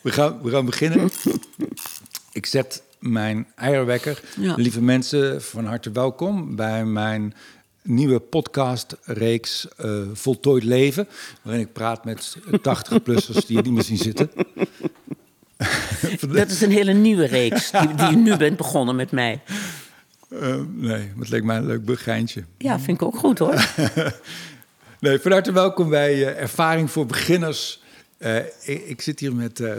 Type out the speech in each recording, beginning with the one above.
We gaan, we gaan beginnen. Ik zet mijn eierwekker. Ja. Lieve mensen, van harte welkom bij mijn nieuwe podcastreeks eh Voltooid Leven. Waarin ik praat met 80-plussers die je niet meer zien zitten. Dat is een hele nieuwe reeks die, die je nu bent begonnen met mij. Eh, nee, het leek mij een leuk begeintje. Ja, vind ik ook goed hoor. Nee, van harte welkom bij eh, Ervaring voor Beginners. Eh, ik, ik zit hier met, eh,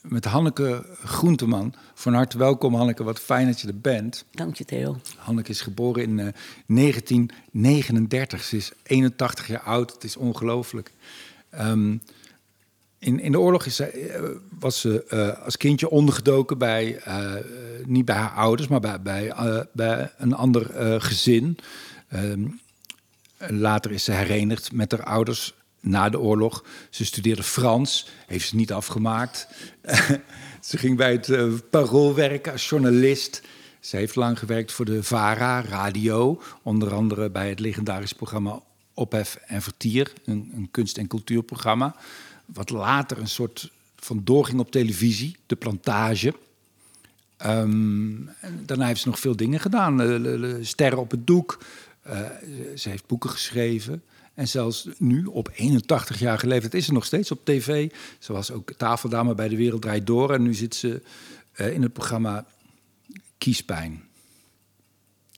met Hanneke Groenteman. Van harte welkom, Hanneke. Wat fijn dat je er bent. Dank je, Theo. Hanneke is geboren in eh, 1939. Ze is 81 jaar oud. Het is ongelooflijk. Ehm, in, in de oorlog is eh, was ze als kindje ondergedoken bij, niet bij haar ouders, maar bij, bij, bij een ander gezin. Ehm, later is ze herenigd met haar ouders na de oorlog. Ze studeerde Frans, heeft ze niet afgemaakt. ze ging bij het eh, Parool werken als journalist. Ze heeft lang gewerkt voor de VARA, radio. Onder andere bij het legendarische programma Ophef en Vertier. Een, een kunst- en cultuurprogramma. Wat later een soort van doorging op televisie. De Plantage. Ehm, daarna heeft ze nog veel dingen gedaan. Eh, Sterren op het doek. Eh, ze heeft boeken geschreven. En zelfs nu, op 81 jaar leeftijd, is ze nog steeds op tv. Ze was ook tafeldame bij De Wereld Draait Door. En nu zit ze eh, in het programma Kiespijn.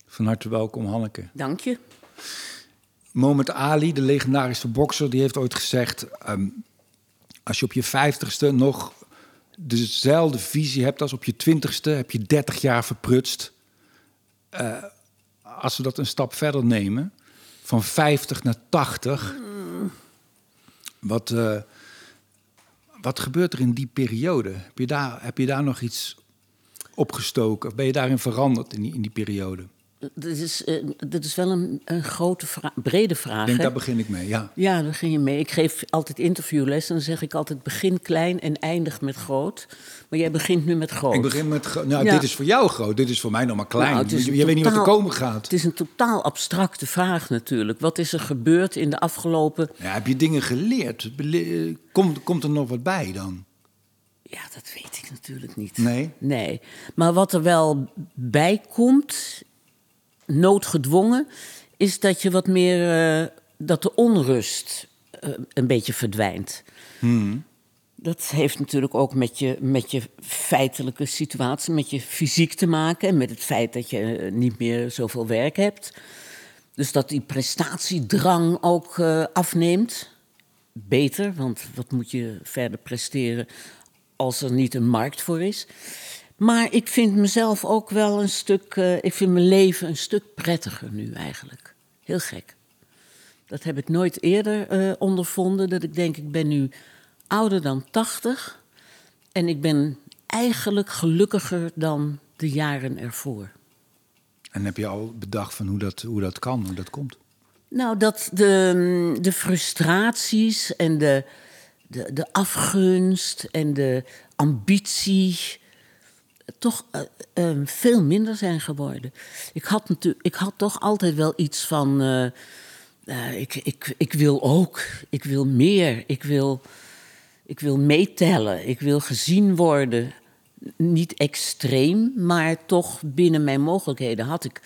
Van harte welkom, Hanneke. Dank je. Mohamed Ali, de legendarische bokser, die heeft ooit gezegd... ehm, als je op je vijftigste nog dezelfde visie hebt als op je twintigste... heb je 30 jaar verprutst. Eh, als we dat een stap verder nemen, van 50 naar 80... Wat, eh, wat gebeurt er in die periode? Heb je daar, heb je daar nog iets opgestoken? Of ben je daarin veranderd in die, in die periode? Dit is, eh, is wel een, een grote, vra- brede vraag. Ik denk, hè? daar begin ik mee, ja. Ja, daar ging je mee. Ik geef altijd interviewles en dan zeg ik altijd begin klein en eindig met groot. Maar jij begint nu met groot. Ik begin met, nou, Ja. dit is voor jou groot, dit is voor mij nog maar klein. Nou, je weet niet wat er komen gaat. Het is een totaal abstracte vraag natuurlijk. Wat is er gebeurd in de afgelopen... Ja, heb je dingen geleerd? Komt, komt er nog wat bij dan? Ja, dat weet ik natuurlijk niet. Nee? Nee. Maar wat er wel bij komt, noodgedwongen, is dat je wat meer. eh, dat de onrust eh, een beetje verdwijnt. Dat heeft natuurlijk ook met je, met je feitelijke situatie, met je fysiek te maken. En met het feit dat je eh, niet meer zoveel werk hebt. Dus dat die prestatiedrang ook afneemt. Beter, want wat moet je verder presteren als er niet een markt voor is. Maar ik vind mezelf ook wel een stuk. eh, ik vind mijn leven een stuk prettiger nu eigenlijk. Heel gek. Dat heb ik nooit eerder eh, ondervonden. Dat ik denk, ik ben nu ouder dan 80. En ik ben eigenlijk gelukkiger dan de jaren ervoor. En heb je al bedacht van hoe dat, hoe dat kan, hoe dat komt? Nou, dat de, de frustraties en de, de, de afgunst en de ambitie toch eh, eh, veel minder zijn geworden. Ik had, natu- ik had toch altijd wel iets van. eh, eh, ik, ik, ik wil ook, ik wil meer, ik wil, ik wil meetellen, ik wil gezien worden. Niet extreem, maar toch binnen mijn mogelijkheden had ik,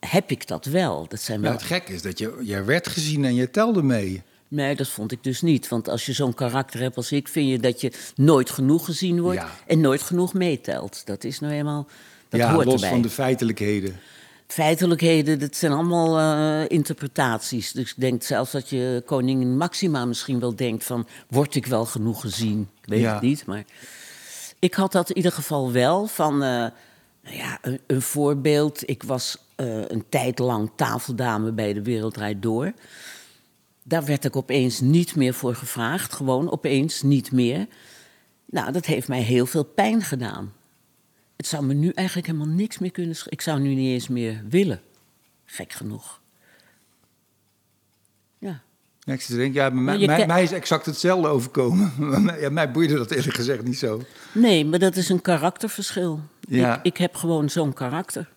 heb ik dat wel. Dat zijn wel het gek is dat je, je werd gezien en je telde mee. Nee, dat vond ik dus niet. Want als je zo'n karakter hebt als ik, vind je dat je nooit genoeg gezien wordt Ja. en nooit genoeg meetelt. Dat is nou eenmaal. Dat ja, hoort los erbij. van de feitelijkheden. Feitelijkheden, dat zijn allemaal eh, interpretaties. Dus ik denk zelfs dat je koningin Maxima misschien wel denkt van... wordt ik wel genoeg gezien? Ik weet Ja. het niet, maar... Ik had dat in ieder geval wel van... eh, nou ja, een, een voorbeeld. Ik was eh, een tijd lang tafeldame bij De Wereld Draait Door. Daar werd ik opeens niet meer voor gevraagd. Gewoon opeens niet meer. Nou, dat heeft mij heel veel pijn gedaan. Het zou me nu eigenlijk helemaal niks meer kunnen Ik zou nu niet eens meer willen. Gek genoeg. Ja. Ja, ik zit te denken, ja, mij, mij, is exact hetzelfde overkomen. Ja, mij boeide dat eerlijk gezegd niet zo. Nee, maar dat is een karakterverschil. Ja. Ik, ik heb gewoon zo'n karakter.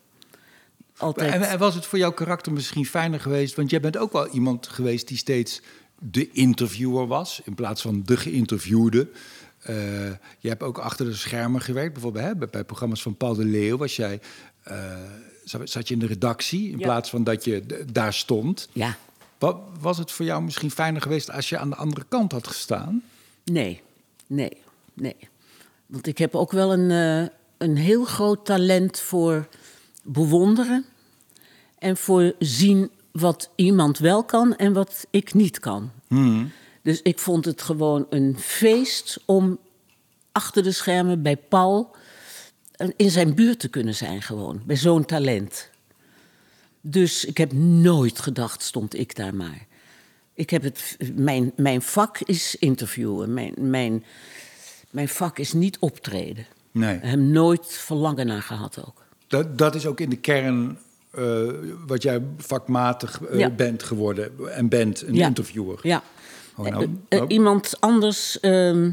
Altijd. En, en was het voor jouw karakter misschien fijner geweest? Want jij bent ook wel iemand geweest die steeds de interviewer was... in plaats van de geïnterviewde. eh, je hebt ook achter de schermen gewerkt. Bijvoorbeeld hè, bij, bij programma's van Paul de Leeuw was jij... eh, zat je in de redactie in Ja. plaats van dat je daar stond. Ja, Wat, was het voor jou misschien fijner geweest als je aan de andere kant had gestaan? nee, nee, nee. Want ik heb ook wel een, eh, een heel groot talent voor bewonderen. En voor zien wat iemand wel kan en wat ik niet kan. Dus ik vond het gewoon een feest om achter de schermen bij Paul eh, in zijn buurt te kunnen zijn gewoon. Bij zo'n talent. Dus ik heb nooit gedacht, stond ik daar maar. Ik heb het, mijn, mijn vak is interviewen. Mijn, mijn, mijn vak is niet optreden. Nee. Ik heb nooit verlangen naar gehad ook. Dat, dat is ook in de kern eh, wat jij vakmatig eh, Ja. bent geworden en bent, een Ja. interviewer. Ja. Oh, nou, Eh, nou. iemand anders, ehm,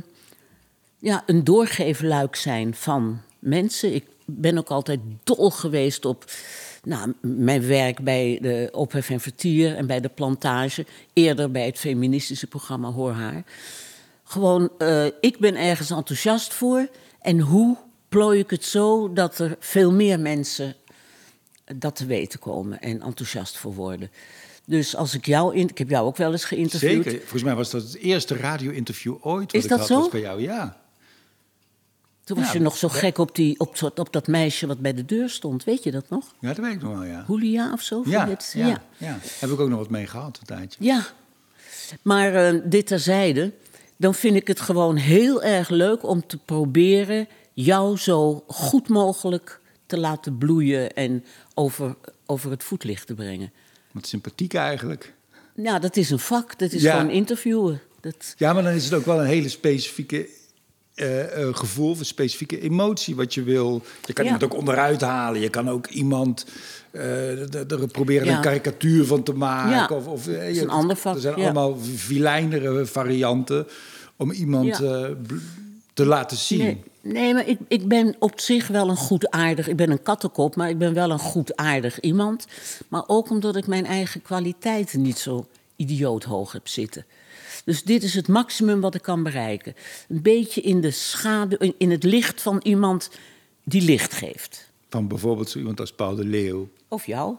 ja, een doorgeefluik zijn van mensen. Ik ben ook altijd dol geweest op nou, mijn werk bij de Ophef en Vertier en bij de Plantage. Eerder bij het feministische programma Hoor Haar. Gewoon, ik ben ergens enthousiast voor. En hoe plooi ik het zo dat er veel meer mensen dat te weten komen en enthousiast voor worden. Dus als ik jou in, ik heb jou ook wel eens geïnterviewd. Zeker. Volgens mij was dat het eerste radio-interview ooit. Wat Is ik dat had, zo? Was bij jou, ja. Toen was Ja, je nog zo gek op, die, op, op dat meisje wat bij de deur stond. Weet je dat nog? Ja, dat weet ik nog wel, ja. Julia of zo? Ja, ze? ja, ja. ja. Heb ik ook nog wat mee gehad, een tijdje. Ja. Maar eh, dit terzijde, dan vind ik het gewoon heel erg leuk om te proberen jou zo goed mogelijk te laten bloeien en over, over het voetlicht te brengen. Wat sympathiek eigenlijk. Nou, dat is een vak, dat is Ja. gewoon interviewen. Dat, Ja, maar dan is het ook wel een hele specifieke eh, eh, gevoel, of een specifieke emotie wat je wil. Je kan Ja. iemand ook onderuit halen. Je kan ook iemand eh, er- er proberen Ja. een karikatuur van te maken. Ja, Of, of, dat is je- een ander vak, Er zijn allemaal vileinere varianten om iemand te laten zien. Nee, nee maar ik, ik ben op zich wel een goedaardig... Ik ben een kattenkop, maar ik ben wel een goedaardig iemand. Maar ook omdat ik mijn eigen kwaliteiten niet zo idioot hoog heb zitten. Dus dit is het maximum wat ik kan bereiken. Een beetje in de schaduw, in, in het licht van iemand die licht geeft. Van bijvoorbeeld zo iemand als Paul de Leeuw. Of jou.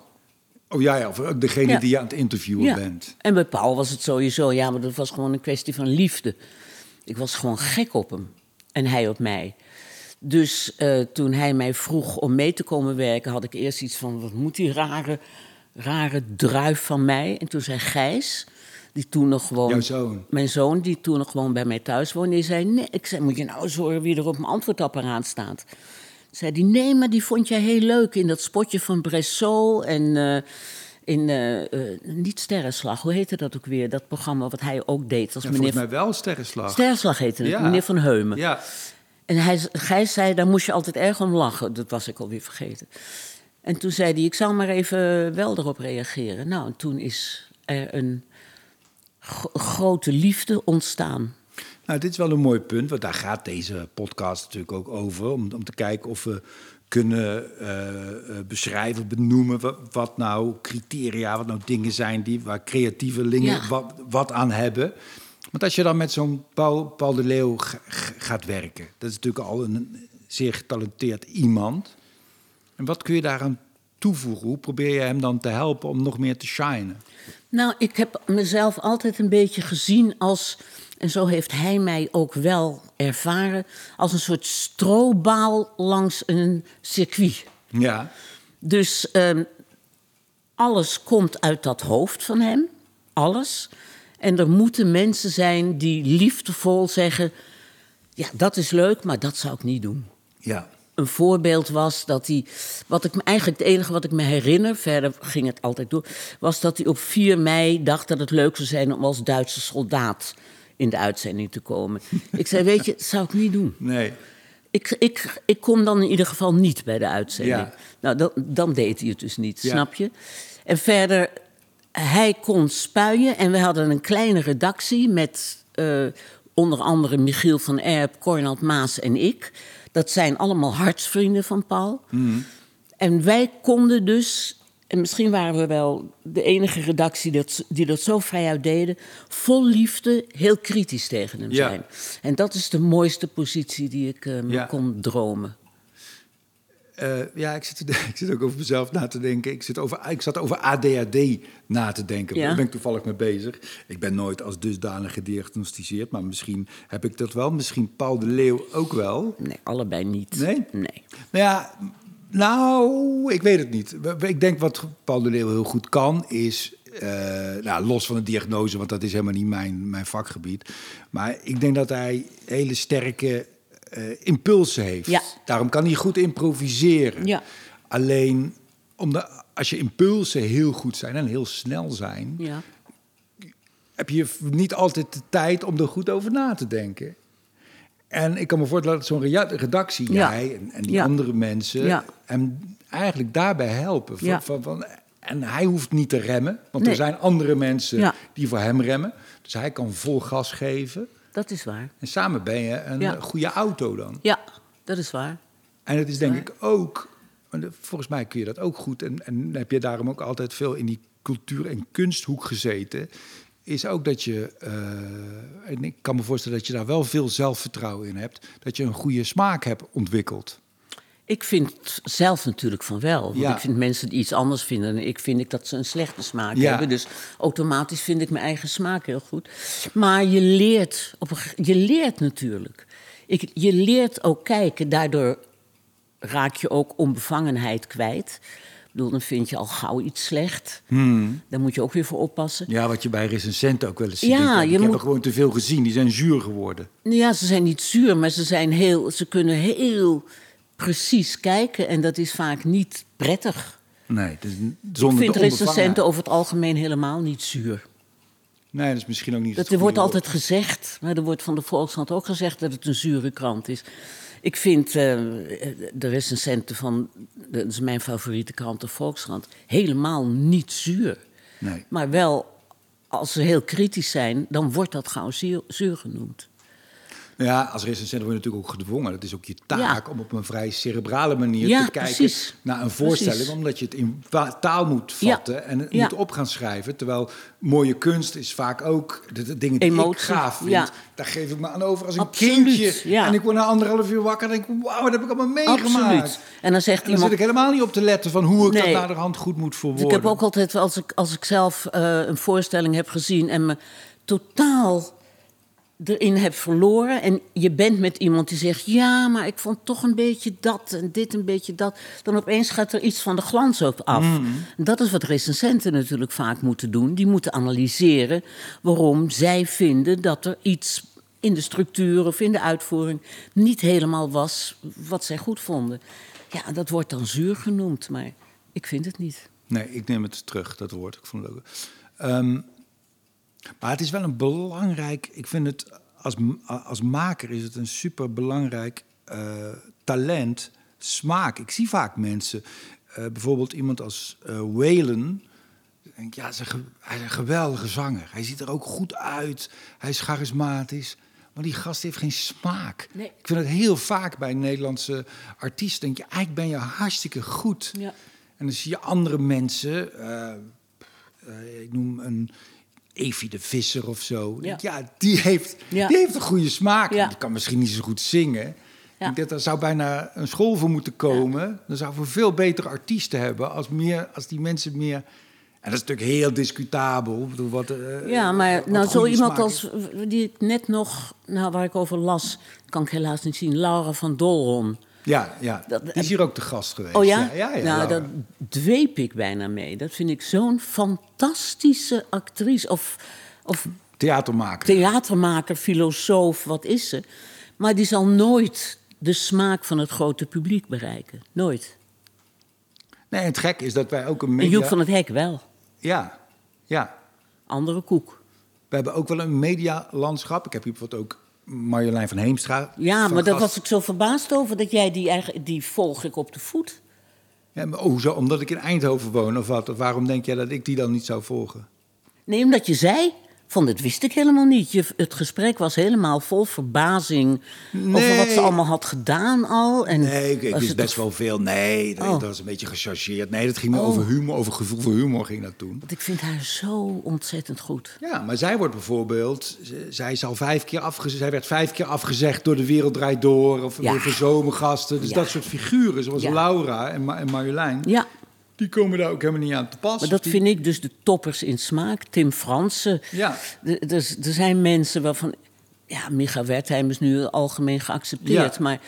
Oh ja, ja of degene Ja. die je aan het interviewen Ja. bent. En bij Paul was het sowieso, ja, maar dat was gewoon een kwestie van liefde. Ik was gewoon gek op hem. En hij op mij. Dus eh, toen hij mij vroeg om mee te komen werken, had ik eerst iets van: wat moet die rare, rare druif van mij? En toen zei Gijs, die toen nog gewoon. Jouw zoon. Mijn zoon, die toen nog gewoon bij mij thuis woonde, die zei: Nee, ik zei: Moet je nou horen wie er op mijn antwoordapparaat staat? Zei die: Nee, maar die vond jij heel leuk in dat spotje van Bressot en. eh, in, eh, eh, niet Sterrenslag, hoe heette dat ook weer? Dat programma wat hij ook deed als Ja, meneer... volgens mij wel Sterrenslag. Sterrenslag heette het, Ja. meneer Van Heumen. Ja, En hij, Gijs zei, daar moest je altijd erg om lachen. Dat was ik alweer vergeten. En toen zei hij, ik zal maar even wel erop reageren. Nou, en toen is er een gro- grote liefde ontstaan. Nou, dit is wel een mooi punt, want daar gaat deze podcast natuurlijk ook over. Om, om te kijken of we kunnen eh, eh, beschrijven, benoemen wat, nou criteria, wat nou dingen zijn die, waar creatievelingen Ja. wat, wat aan hebben. Want als je dan met zo'n Paul, Paul de Leeuw ga- ga- gaat werken, dat is natuurlijk al een zeer getalenteerd iemand. En wat kun je daaraan toevoegen? Hoe probeer je hem dan te helpen om nog meer te shinen? Nou, ik heb mezelf altijd een beetje gezien als, en zo heeft hij mij ook wel ervaren, als een soort strobaal langs een circuit. Ja, Dus ehm, alles komt uit dat hoofd van hem. Alles. En er moeten mensen zijn die liefdevol zeggen: Ja, dat is leuk, maar dat zou ik niet doen. ja. Een voorbeeld was dat hij. Wat ik me, eigenlijk het enige wat ik me herinner, verder ging het altijd door. was dat hij op 4 mei dacht dat het leuk zou zijn om als Duitse soldaat in de uitzending te komen. Ik zei: Weet je, dat zou ik niet doen. Nee. Ik, ik, ik kom dan in ieder geval niet bij de uitzending. Ja. Nou, dan, dan deed hij het dus niet, Ja. snap je? En verder, hij kon spuien en we hadden een kleine redactie met eh, onder andere Michiel van Erp, Cornald Maas en ik. Dat zijn allemaal hartsvrienden van Paul. En wij konden dus En misschien waren we wel de enige redactie die dat, die dat zo vrijuit deden. Vol liefde, heel kritisch tegen hem Ja. zijn. En dat is de mooiste positie die ik eh, Ja. kon dromen. Eh, ja, ik zit, ik zit ook over mezelf na te denken. Ik, zit over, ik zat over ADHD na te denken. Ja. Daar ben ik toevallig mee bezig. Ik ben nooit als dusdanig gediagnosticeerd, maar misschien heb ik dat wel. Misschien Paul de Leeuw ook wel. Nee, allebei niet. Nee? Nee. Nou ja, nou, ik weet het niet. Ik denk wat Paul de Leeuw heel goed kan, is... eh, nou, los van de diagnose, want dat is helemaal niet mijn, mijn vakgebied. Maar ik denk dat hij hele sterke eh, impulsen heeft. Ja. Daarom kan hij goed improviseren. Ja. Alleen, omdat, als je impulsen heel goed zijn en heel snel zijn... Ja. heb je niet altijd de tijd om er goed over na te denken. En ik kan me voorstellen dat zo'n redactie, Ja. jij en, en die Ja. andere mensen, Ja. hem eigenlijk daarbij helpen. Van, van, van, en hij hoeft niet te remmen, want Nee. er zijn andere mensen die voor hem remmen. Dus hij kan vol gas geven. Dat is waar. En samen ben je een goede auto dan. Ja, dat is waar. En het is denk Waar. ik ook, volgens mij kun je dat ook goed. En, en heb je daarom ook altijd veel in die cultuur- en kunsthoek gezeten. Is ook dat je, eh, en ik kan me voorstellen dat je daar wel veel zelfvertrouwen in hebt. Dat je een goede smaak hebt ontwikkeld. Ik vind zelf natuurlijk van wel. Want Ja. ik vind mensen die iets anders vinden. Ik vind ik dat ze een slechte smaak Ja. hebben. Dus automatisch vind ik mijn eigen smaak heel goed. Maar je leert, op een, je leert natuurlijk. Ik, je leert ook kijken. Daardoor raak je ook onbevangenheid kwijt. Bedoel, dan vind je al gauw iets slecht. Daar moet je ook weer voor oppassen. Ja, wat je bij recensenten ook wel eens ziet. Ja, ik, je ik heb moet- er gewoon te veel gezien. Die zijn zuur geworden. Ja, ze zijn niet zuur, maar ze, zijn heel, ze kunnen heel precies kijken. En dat is vaak niet prettig. Nee, is zonder ik vind recensenten over het algemeen helemaal niet zuur. Nee, dat is misschien ook niet Dat er wordt altijd gezegd, maar er wordt van de Volkskrant ook gezegd dat het een zure krant is. Ik vind eh, de recensenten van, dat is mijn favoriete krant, de Volkskrant, helemaal niet zuur. Nee. Maar wel, als ze heel kritisch zijn, dan wordt dat gauw zuur, zuur genoemd. Ja, als recensent word je natuurlijk ook gedwongen. Dat is ook je taak Ja. om op een vrij cerebrale manier Ja, te kijken precies. naar een voorstelling. Precies. Omdat je het in taal moet Ja. vatten en het moet op gaan schrijven. Terwijl mooie kunst is vaak ook de, de dingen die ik gaaf vind. Daar geef ik me aan over als een Absoluut, kindje. En ik word na anderhalf uur wakker en denk ik, wauw, wat heb ik allemaal meegemaakt. Absoluut. En dan zegt En dan iemand, zit ik helemaal niet op te letten van hoe ik dat Nee. naderhand goed moet Dus verwoorden. ik heb ook altijd, als ik, als ik zelf eh, een voorstelling heb gezien en me totaal erin heb verloren. En je bent met iemand die zegt: Ja, maar ik vond toch een beetje dat en dit een beetje dat. Dan opeens gaat er iets van de glans ook af. Dat is wat recensenten natuurlijk vaak moeten doen. Die moeten analyseren waarom zij vinden dat er iets in de structuur of in de uitvoering niet helemaal was wat zij goed vonden. Ja, dat wordt dan zuur genoemd, maar ik vind het niet. Nee, ik neem het terug, dat woord. Ik vond het. Ehm, maar het is wel een belangrijk. Ik vind het als, als maker is het een super belangrijk talent, smaak. Ik zie vaak mensen, eh, bijvoorbeeld iemand als eh Waylon. Ik denk, ja, hij is, een, geweldige zanger. Hij ziet er ook goed uit. Hij is charismatisch. Maar die gast heeft geen smaak. Nee. Ik vind het heel vaak bij Nederlandse artiesten. Denk je, eigenlijk ben je hartstikke goed. Ja. En dan zie je andere mensen, eh, eh, ik noem een Evie de Visser of zo. Ja. Die, heeft, Ja. die heeft een goede smaak. Ja. Die kan misschien niet zo goed zingen. Ik denk, daar zou bijna een school voor moeten komen. Dan zouden we veel betere artiesten hebben als, meer, als die mensen meer... En dat is natuurlijk heel discutabel. Ik bedoel, wat, eh, Ja, maar wat nou, zo iemand als die ik net nog, nou, waar ik over las, kan ik helaas niet zien, Laura van Dolron. Ja, ja. Dat- die is hier ook te gast geweest. Oh ja? Ja, ja, ja, nou, Laura. daar dweep ik bijna mee. Dat vind ik zo'n fantastische actrice. Of, of Theatermaker. theatermaker, filosoof, wat is ze? Maar die zal nooit de smaak van het grote publiek bereiken. Nooit. Nee, het gek is dat wij ook een En media... Joep van het Hek wel. Ja, ja. Andere koek. We hebben ook wel een medialandschap. Ik heb hier bijvoorbeeld ook Marjolein van Heemstra. Ja, van maar daar was ik zo verbaasd over dat jij die, eigen- die volg ik op de voet. Ja, maar oh, zo, omdat ik in Eindhoven woon of wat? Of waarom denk jij dat ik die dan niet zou volgen? Nee, omdat je zei Van dit wist ik helemaal niet. Je, het gesprek was helemaal vol verbazing over wat ze allemaal had gedaan al. En Nee, ik, wist best wel veel. Nee, dat, Oh. dat was een beetje gechargeerd. Nee, dat ging meer Oh. over humor, over gevoel voor humor ging dat toen. Want ik vind haar zo ontzettend goed. Ja, maar zij wordt bijvoorbeeld, zij is al vijf keer afgezegd, zij werd vijf keer afgezegd door de Wereld Draait Door of Ja. door zomergasten. Dus Ja. dat soort figuren, zoals Ja. Laura en, Ma en Marjolein, Ja, die komen daar ook helemaal niet aan te pas. maar dat Die- vind ik dus de toppers in smaak. Tim Fransen. Ja. Er, er, er zijn mensen waarvan... Ja, Micha Wertheim is nu algemeen geaccepteerd. Ja. Maar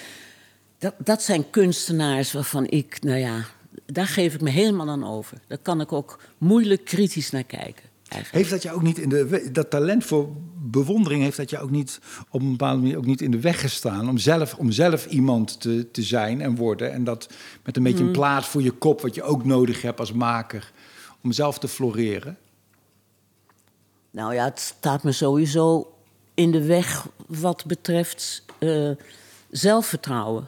dat, dat zijn kunstenaars waarvan ik... Nou ja, daar geef ik me helemaal aan over. Daar kan ik ook moeilijk kritisch naar kijken. Eigenlijk. Heeft dat je ook niet in de dat talent voor bewondering heeft dat je ook niet op een bepaalde manier ook niet in de weg gestaan om zelf om zelf iemand te, te zijn en worden en dat met een beetje Mm. een plaat voor je kop wat je ook nodig hebt als maker om zelf te floreren. Nou ja, het staat me sowieso in de weg wat betreft eh, zelfvertrouwen.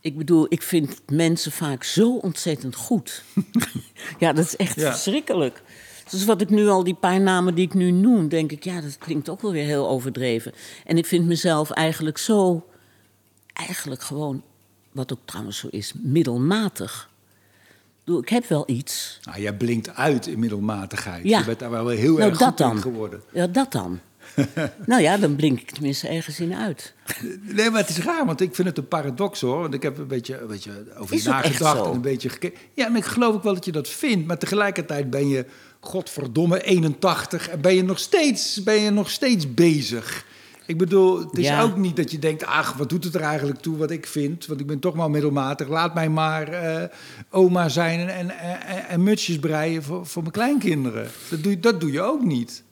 Ik bedoel, ik vind mensen vaak zo ontzettend goed. ja, dat is echt Ja. verschrikkelijk. Dus wat ik nu al, die paar namen die ik nu noem, denk ik, ja, dat klinkt ook wel weer heel overdreven. En ik vind mezelf eigenlijk zo, eigenlijk gewoon, wat ook trouwens zo is, middelmatig. Ik heb wel iets. Nou, jij blinkt uit in middelmatigheid. Ja. Je bent daar wel heel nou, erg dat goed in geworden. Ja, dat dan. nou ja, dan blink ik tenminste ergens in uit. Nee, maar het is raar, want ik vind het een paradox hoor. Want ik heb een beetje, een beetje over je nagedacht en een beetje gekeken. Ja, maar ik geloof ook wel dat je dat vindt. Maar tegelijkertijd ben je, godverdomme, 81 en ben je nog steeds, ben je nog steeds bezig. Ik bedoel, het is Ja. ook niet dat je denkt, ach, wat doet het er eigenlijk toe wat ik vind? Want ik ben toch wel middelmatig. Laat mij maar eh, oma zijn en, en, en, mutsjes breien voor, voor mijn kleinkinderen. Dat doe, je- dat doe je ook niet.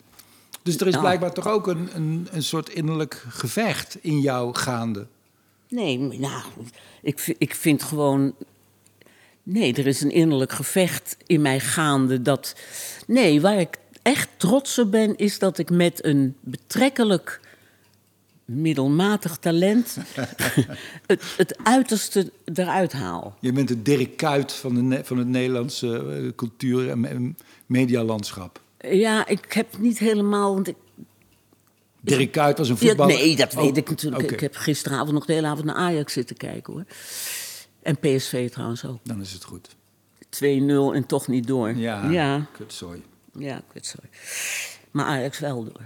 Dus er is Nou. blijkbaar toch ook een, een, een soort innerlijk gevecht in jou gaande. Nee, nou, ik, ik vind gewoon. Nee, er is een innerlijk gevecht in mij gaande. Dat. Nee, waar ik echt trots op ben, is dat ik met een betrekkelijk middelmatig talent het, het uiterste eruit haal. Je bent de Dirk Kuyt van, de, van het Nederlandse eh, cultuur- en me- medialandschap. Ja, ik heb niet helemaal. Want ik, Dirk Kuyt was een Ja, voetballer. nee, dat weet Oh, ik natuurlijk. Ik heb gisteravond nog de hele avond naar Ajax zitten kijken hoor. En PSV trouwens ook. 2-0 Dan is het goed. En toch niet door. Ja, ja, kutzooi. ja sorry. Maar Ajax wel door.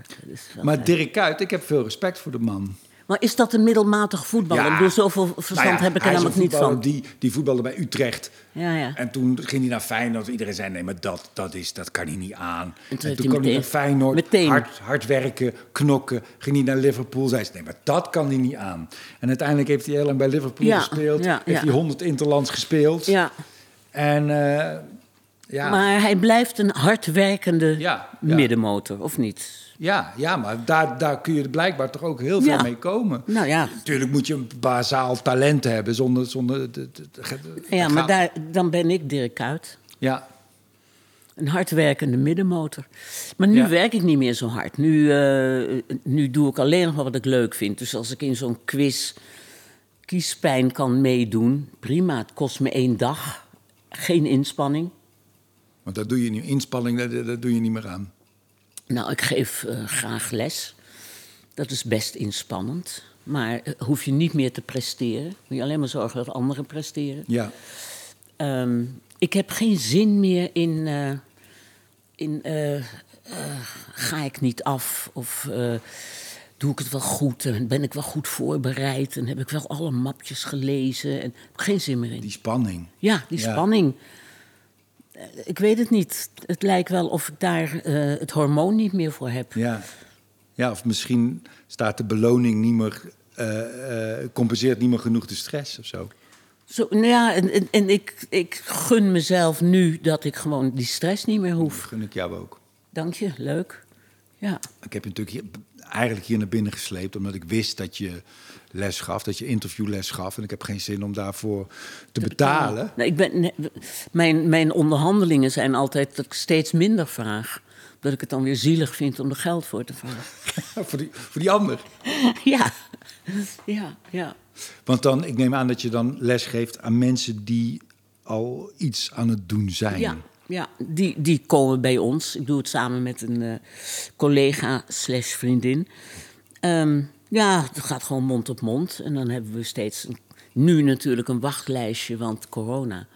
Wel Maar fijn. Dirk Kuyt, ik heb veel respect voor de man. maar is dat een middelmatig voetballer? Ik bedoel, zoveel verstand Nou ja, heb ik er namelijk niet van. Die, die voetbalde bij Utrecht. Ja, ja. En toen ging hij naar Feyenoord. Iedereen zei, nee, maar dat, dat, is, dat kan hij niet aan. En toen hij kwam hij naar Feyenoord. meteen. Hard, hard werken, knokken. Ging hij naar Liverpool. Zei ze, nee, maar dat kan hij niet aan. En uiteindelijk heeft hij heel lang bij Liverpool Ja, gespeeld. ja, heeft ja. hij 100 interlands gespeeld. ja. En eh, ja, Maar hij blijft een hardwerkende Ja, ja. middenmotor, of niet? ja, ja, maar daar, daar kun je blijkbaar toch ook heel Ja. mee komen. Nou ja, Natuurlijk moet je een bazaal talent hebben zonder... zonder de, de- de- ja maar daar, dan ben ik Dirk Kuyt. Ja, Een hardwerkende middenmotor. Maar nu Ja. werk ik niet meer zo hard. Nu, eh, nu doe ik alleen nog maar wat ik leuk vind. Dus als ik in zo'n quiz kiespijn kan meedoen, prima. Het kost me één dag. Geen inspanning. want dat doe je niet. Inspanning, dat, dat doe je niet meer aan. Nou, ik geef eh, graag les. Dat is best inspannend. Maar eh, hoef je niet meer te presteren. Moet je alleen maar zorgen dat anderen presteren. Ja. Ehm, ik heb geen zin meer in. eh, in ga ik niet af? Of doe ik het wel goed? En ben ik wel goed voorbereid? En heb ik wel alle mapjes gelezen? En heb geen zin meer in. Die spanning. Ja, die Ja. spanning. Eh, Ik weet het niet. Het lijkt wel of ik daar eh, het hormoon niet meer voor heb. Ja. ja, of misschien staat de beloning niet meer... eh, compenseert niet meer genoeg de stress of zo. Zo, nou ja, en, en, en ik, ik gun mezelf nu dat ik gewoon die stress niet meer Dat hoef. gun ik jou ook. Dank je, leuk. Ja. Ik heb natuurlijk eigenlijk hier naar binnen gesleept... omdat ik wist dat je les gaf, dat je interviewles gaf... en ik heb geen zin om daarvoor te betalen. Nou, ik ben, nee, mijn, mijn onderhandelingen zijn altijd dat ik steeds minder vraag. Dat ik het dan weer zielig vind om er geld voor te vragen. voor, die, voor die ander. ja, ja, ja. Want dan, ik neem aan dat je dan les geeft aan mensen die al iets aan het doen zijn. Ja, ja die, die komen bij ons. Ik doe het samen met een uh, collega slash vriendin. Um, ja, het gaat gewoon mond op mond. En dan hebben we steeds een, nu natuurlijk een wachtlijstje, want corona.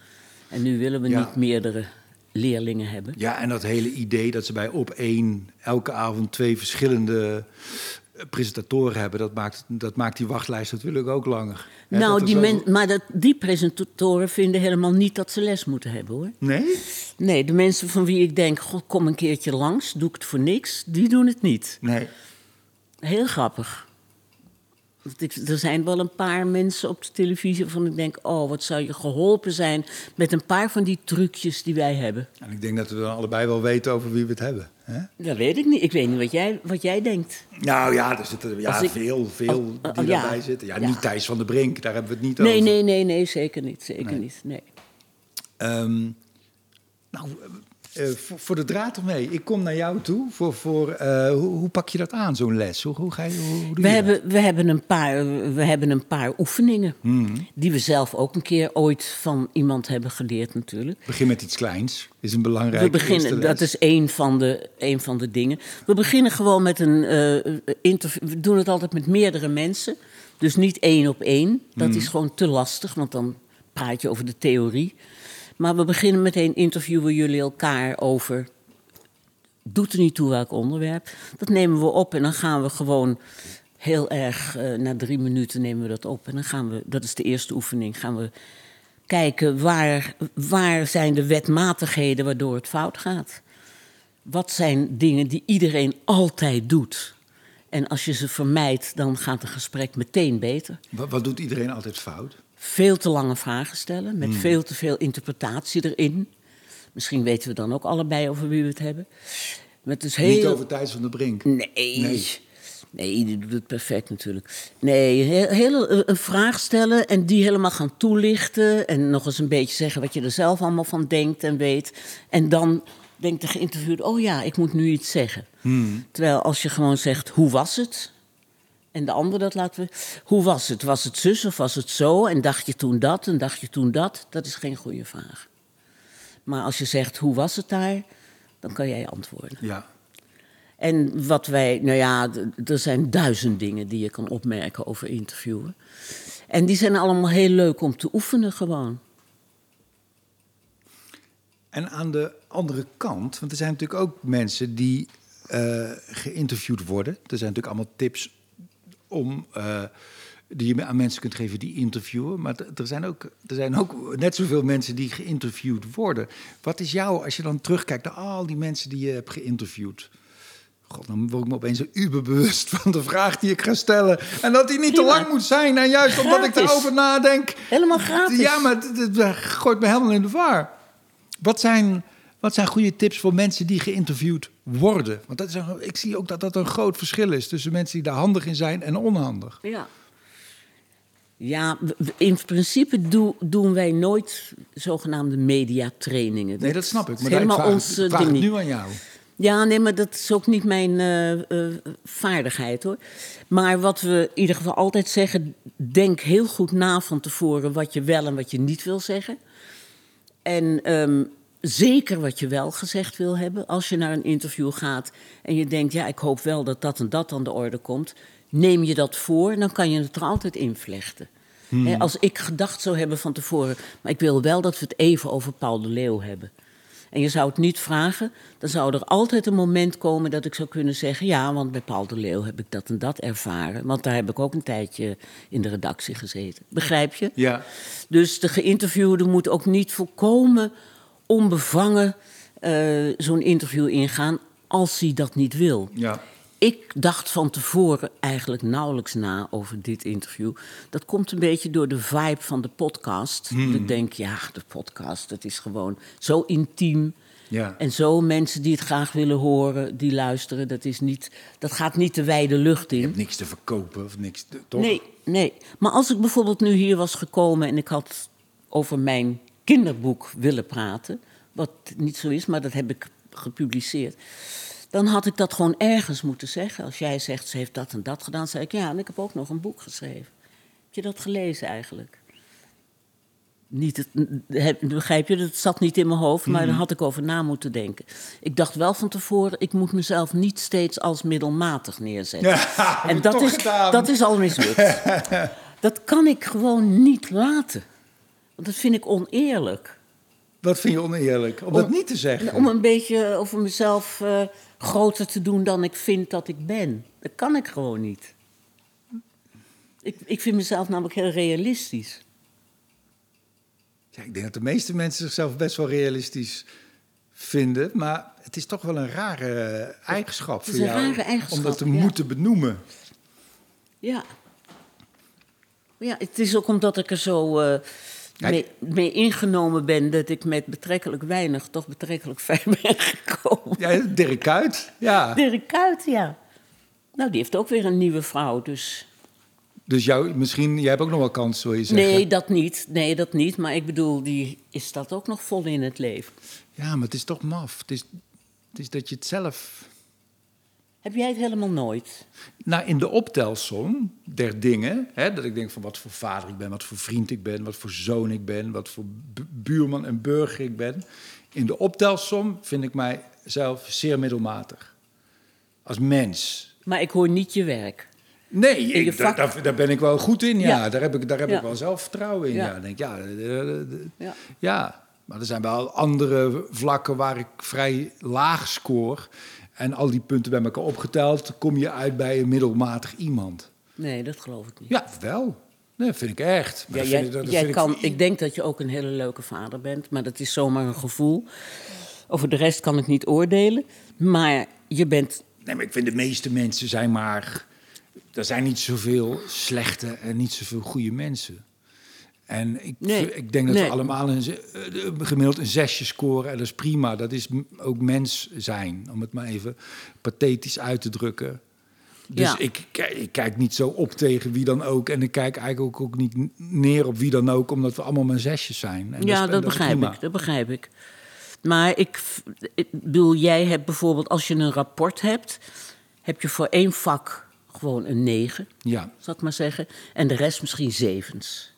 En nu willen we Ja. niet meerdere leerlingen hebben. Ja, en dat hele idee dat ze bij op één elke avond twee verschillende eh, presentatoren hebben, dat maakt, dat maakt die wachtlijst natuurlijk ook langer. Hè, nou, die men, maar dat, die presentatoren vinden helemaal niet dat ze les moeten hebben hoor. Nee? Nee, de mensen van wie ik denk, god, kom een keertje langs, doe ik het voor niks, die doen het niet. Nee. Heel grappig. Er zijn wel een paar mensen op de televisie waarvan ik denk, oh, wat zou je geholpen zijn met een paar van die trucjes die wij hebben. En ik denk dat we dan allebei wel weten over wie we het hebben. Hè? Dat weet ik niet. Ik weet niet wat jij, wat jij denkt. Nou ja, er zitten ja, ik- veel, veel als- die ja. daarbij zitten. Ja, Ja. niet Thijs van der Brink, daar hebben we het niet Nee, over. nee, nee, nee, zeker niet. Zeker Nee. niet. Nee. Ehm, nou, eh, voor, voor de draad ermee. Ik kom naar jou toe. Voor, voor, eh, hoe, hoe pak je dat aan, zo'n les? Hoe, hoe ga je, hoe, hoe doe We je hebben, we, hebben een paar, we hebben een paar oefeningen. Hmm. Die we zelf ook een keer ooit van iemand hebben geleerd, natuurlijk. Begin met iets kleins. Is een belangrijk We beginnen, dat is één van, de, één van de dingen. We beginnen gewoon met een eh, interview. We doen het altijd met meerdere mensen. Dus niet één op één. Dat is gewoon te lastig, want dan praat je over de theorie. Maar we beginnen meteen interviewen jullie elkaar over. Doet er niet toe welk onderwerp. Dat nemen we op en dan gaan we gewoon heel erg. eh, na drie minuten nemen we dat op. En dan gaan we, dat is de eerste oefening, gaan we kijken waar, waar zijn de wetmatigheden waardoor het fout gaat. Wat zijn dingen die iedereen altijd doet? En als je ze vermijdt, dan gaat een gesprek meteen beter. Wat, wat doet iedereen altijd fout? Veel te lange vragen stellen, met veel te veel interpretatie erin. Misschien weten we dan ook allebei over wie we het hebben. Dus heel... Niet over Thijs van der Brink. Nee. Nee. nee. die doet het perfect natuurlijk. Nee, heel, heel- een- een vraag stellen en die helemaal gaan toelichten. En nog eens een beetje zeggen wat je er zelf allemaal van denkt en weet. En dan denkt de geïnterviewde, oh ja, ik moet nu iets zeggen. Terwijl als je gewoon zegt, hoe was het? En de ander dat laten we. Hoe was het? Was het zus of was het zo? En dacht je toen dat en dacht je toen dat? Dat is geen goede vraag. Maar als je zegt, hoe was het daar? Dan kan jij antwoorden. Ja. En wat wij, nou ja, er zijn duizend dingen die je kan opmerken over interviewen. En die zijn allemaal heel leuk om te oefenen gewoon. En aan de andere kant, want er zijn natuurlijk ook mensen die eh, geïnterviewd worden. Er zijn natuurlijk allemaal tips om, eh, die je aan mensen kunt geven die interviewen. Maar er zijn, ook, er zijn ook net zoveel mensen die geïnterviewd worden. Wat is jou, als je dan terugkijkt naar al die mensen die je hebt geïnterviewd... God, dan word ik me opeens een uberbewust van de vraag die ik ga stellen. En dat die niet te lang moet zijn. En juist omdat ik daarover nadenk... Helemaal gratis. Ja, maar het gooit me helemaal in de war. Wat zijn, wat zijn goede tips voor mensen die geïnterviewd worden? Want dat is een, ik zie ook dat dat een groot verschil is tussen mensen die daar handig in zijn en onhandig. Ja. Ja, in principe doe- doen wij nooit zogenaamde mediatrainingen. Nee, dat snap ik. Maar ik helemaal ons eh, ik vraag niet. nu aan jou. Ja, nee, maar dat is ook niet mijn eh, eh, vaardigheid hoor. Maar wat we in ieder geval altijd zeggen: denk heel goed na van tevoren wat je wel en wat je niet wil zeggen. En ehm, zeker wat je wel gezegd wil hebben. Als je naar een interview gaat en je denkt: ja, ik hoop wel dat dat en dat aan de orde komt. Neem je dat voor, dan kan je het er altijd invlechten. Hè, als ik gedacht zou hebben van tevoren, maar ik wil wel dat we het even over Paul de Leeuw hebben. En je zou het niet vragen, dan zou er altijd een moment komen dat ik zou kunnen zeggen: Ja, want bij Paul de Leeuw heb ik dat en dat ervaren. Want daar heb ik ook een tijdje in de redactie gezeten. Begrijp je? Ja. Dus de geïnterviewde moet ook niet volkomen onbevangen eh, zo'n interview ingaan als hij dat niet wil. Ja. Ik dacht van tevoren eigenlijk nauwelijks na over dit interview. Dat komt een beetje door de vibe van de podcast. Dat ik denk, ja, de podcast, dat is gewoon zo intiem. Ja. En zo mensen die het graag willen horen, die luisteren. Dat, is niet, dat gaat niet de wijde lucht in. Je hebt niks te verkopen of niks te, toch? Nee, nee. Maar als ik bijvoorbeeld nu hier was gekomen en ik had over mijn kinderboek willen praten, wat niet zo is, maar dat heb ik gepubliceerd, dan had ik dat gewoon ergens moeten zeggen. Als jij zegt, ze heeft dat en dat gedaan, zei ik, ja, en ik heb ook nog een boek geschreven. Heb je dat gelezen eigenlijk? niet het, heb- begrijp je, dat zat niet in mijn hoofd, maar Mhm. daar had ik over na moeten denken. Ik dacht wel van tevoren, ik moet mezelf niet steeds als middelmatig neerzetten. Ja, en dat is, gedaan. dat is al mislukt. dat kan ik gewoon niet laten. Want dat vind ik oneerlijk. Wat vind je oneerlijk? Om dat niet te zeggen. Om een beetje over mezelf eh, groter te doen dan ik vind dat ik ben. Dat kan ik gewoon niet. Ik, ik vind mezelf namelijk heel realistisch. Ja, ik denk dat de meeste mensen zichzelf best wel realistisch vinden. Maar het is toch wel een rare eigenschap voor een jou. rare eigenschap, om dat te ja. moeten benoemen. Ja. Ja, het is ook omdat ik er zo eh. Mee, mee ingenomen ben dat ik met betrekkelijk weinig toch betrekkelijk ver ben gekomen. Ja, Dirk Kuyt. Ja. Dirk Kuyt, ja. Nou, die heeft ook weer een nieuwe vrouw, dus... Dus jou, misschien, jij hebt ook nog wel kans, wil je zeggen. Nee, dat niet. Nee, dat niet. Maar ik bedoel, die is dat ook nog vol in het leven. Ja, maar het is toch maf. Het is, het is dat je het zelf... Heb jij het helemaal nooit? Nou, in de optelsom der dingen, hè, dat ik denk van wat voor vader ik ben, wat voor vriend ik ben, wat voor zoon ik ben, wat voor bu- buurman en burger ik ben. In de optelsom vind ik mijzelf zeer middelmatig. Als mens. Maar ik hoor niet je werk. Nee, ik, daar, daar, daar ben ik wel goed in, ja. Ja. Daar heb ik, daar heb Ja. ik wel zelfvertrouwen in. Ja. Denk, eh, eh, eh, Ja. ja, maar er zijn wel andere vlakken waar ik vrij laag scoor. En al die punten bij elkaar opgeteld, kom je uit bij een middelmatig iemand. Nee, dat geloof ik niet. Ja, wel. Nee, dat vind ik echt. Maar Ja, dat jij, vind ik- dat jij vind kan, ik, ik denk dat je ook een hele leuke vader bent, maar dat is zomaar een gevoel. Over de rest kan ik niet oordelen. Maar je bent. Nee, maar ik vind de meeste mensen zijn maar... Er zijn niet zoveel slechte en niet zoveel goede mensen. En ik, Nee, ik denk dat nee. we allemaal een, eh, gemiddeld een zesje scoren. En dat is prima. Dat is ook mens zijn, om het maar even pathetisch uit te drukken. Dus Ja. ik, ik kijk niet zo op tegen wie dan ook. En ik kijk eigenlijk ook, ook niet neer op wie dan ook, omdat we allemaal maar zesjes zijn. En ja, dat, begrijp ik. Dat begrijp ik. Maar ik, ik bedoel, jij hebt bijvoorbeeld, als je een rapport hebt, heb je voor één vak gewoon een negen, Ja, zal ik maar zeggen. En de rest misschien zevens.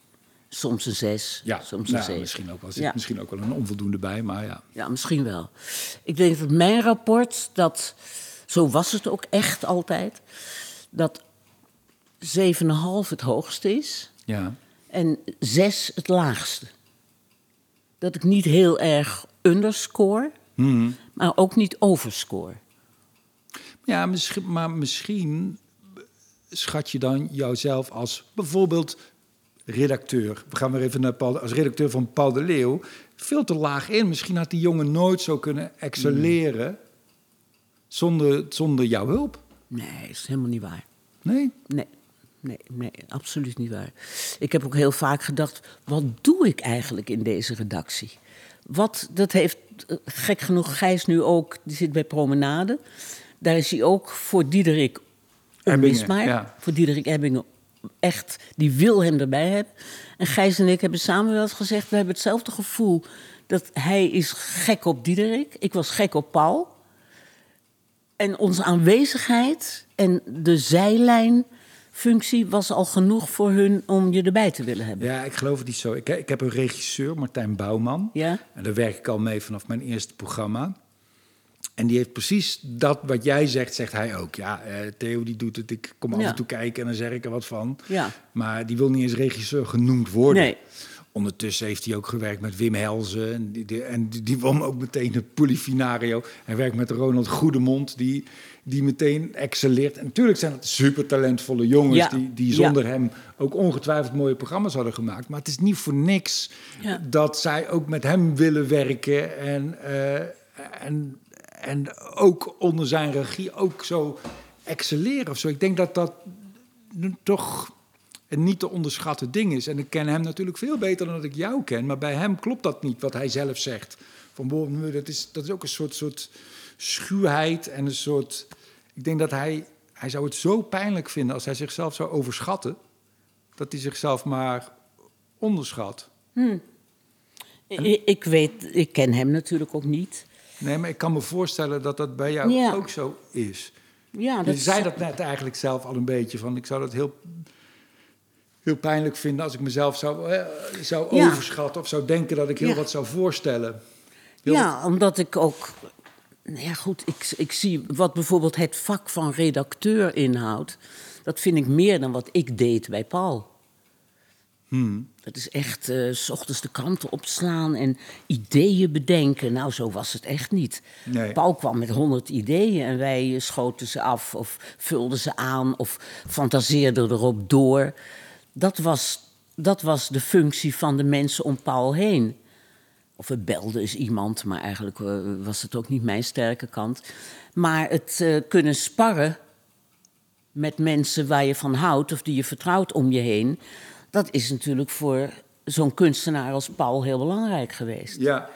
Soms een zes, ja. soms een nou, zeven. misschien, ook wel, zit Ja. misschien ook wel een onvoldoende bij, maar ja. Ja, misschien wel. Ik denk dat mijn rapport, dat, zo was het ook echt altijd, dat 7,5 het hoogste is ja. en 6 het laagste. Dat ik niet heel erg underscore, Mhm. maar ook niet overscore. Ja, misschien, maar misschien schat je dan jouzelf als bijvoorbeeld redacteur. We gaan weer even naar Paul, als redacteur van Paul de Leeuw. Veel te laag in. Misschien had die jongen nooit zo kunnen excelleren zonder, zonder jouw hulp. Nee, dat is helemaal niet waar. Nee? Nee, nee, nee, absoluut niet waar. Ik heb ook heel vaak gedacht, wat doe ik eigenlijk in deze redactie? Wat, dat heeft eh, gek genoeg Gijs nu ook, die zit bij Promenade. Daar is hij ook voor Diederik onmisbaar. ja. Voor Diederik Ebbingen echt, die wil hem erbij hebben. En Gijs en ik hebben samen wel eens gezegd, we hebben hetzelfde gevoel. Dat hij is gek op Diederik, ik was gek op Paul. En onze aanwezigheid en de zijlijnfunctie was al genoeg voor hun om je erbij te willen hebben. Ja, ik geloof het niet zo. Ik, ik heb een regisseur, Martijn Bouwman. Ja? En daar werk ik al mee vanaf mijn eerste programma. En die heeft precies dat wat jij zegt, zegt hij ook. Ja, eh, Theo die doet het. Ik kom af Ja. en toe kijken en dan zeg ik er wat van. Ja. Maar die wil niet eens regisseur genoemd worden. Nee. Ondertussen heeft hij ook gewerkt met Wim Helzen. En die, die- en die, die won ook meteen het Polifinario. Hij werkt met Ronald Goedemond, die, die meteen excelleert. En natuurlijk zijn het super talentvolle jongens... Ja. die, die Ja. zonder hem ook ongetwijfeld mooie programma's hadden gemaakt. Maar het is niet voor niks Ja. dat zij ook met hem willen werken. En, eh, en, en ook onder zijn regie ook zo excelleren of zo. Ik denk dat dat toch een niet te onderschatten ding is. En ik ken hem natuurlijk veel beter dan dat ik jou ken. Maar bij hem klopt dat niet, wat hij zelf zegt. Van, dat, is, dat is ook een soort, soort schuwheid en een soort... Ik denk dat hij... Hij zou het zo pijnlijk vinden als hij zichzelf zou overschatten... dat hij zichzelf maar onderschat. Ik, ik weet, ik ken hem natuurlijk ook niet. Nee, maar ik kan me voorstellen dat dat bij jou Ja. ook zo is. Ja, Je dat zei dat net eigenlijk zelf al een beetje. Van, ik zou dat heel, heel pijnlijk vinden als ik mezelf zou, eh, zou Ja. overschatten of zou denken dat ik heel Ja. wat zou voorstellen. Heel Ja, omdat ik ook. Nou ja, goed, ik, ik zie wat bijvoorbeeld het vak van redacteur inhoudt. Dat vind ik meer dan wat ik deed bij Paul. Hmm. Dat is echt eh, s ochtends de kranten opslaan en ideeën bedenken. Nou, zo was het echt niet. Nee. Paul kwam met honderd ideeën en wij eh, schoten ze af of vulden ze aan of fantaseerden erop door. Dat was, dat was de functie van de mensen om Paul heen. Of we belden eens iemand, maar eigenlijk eh, was het ook niet mijn sterke kant. Maar het kunnen sparren met mensen waar je van houdt of die je vertrouwt om je heen, dat is natuurlijk voor zo'n kunstenaar als Paul heel belangrijk geweest. Ja,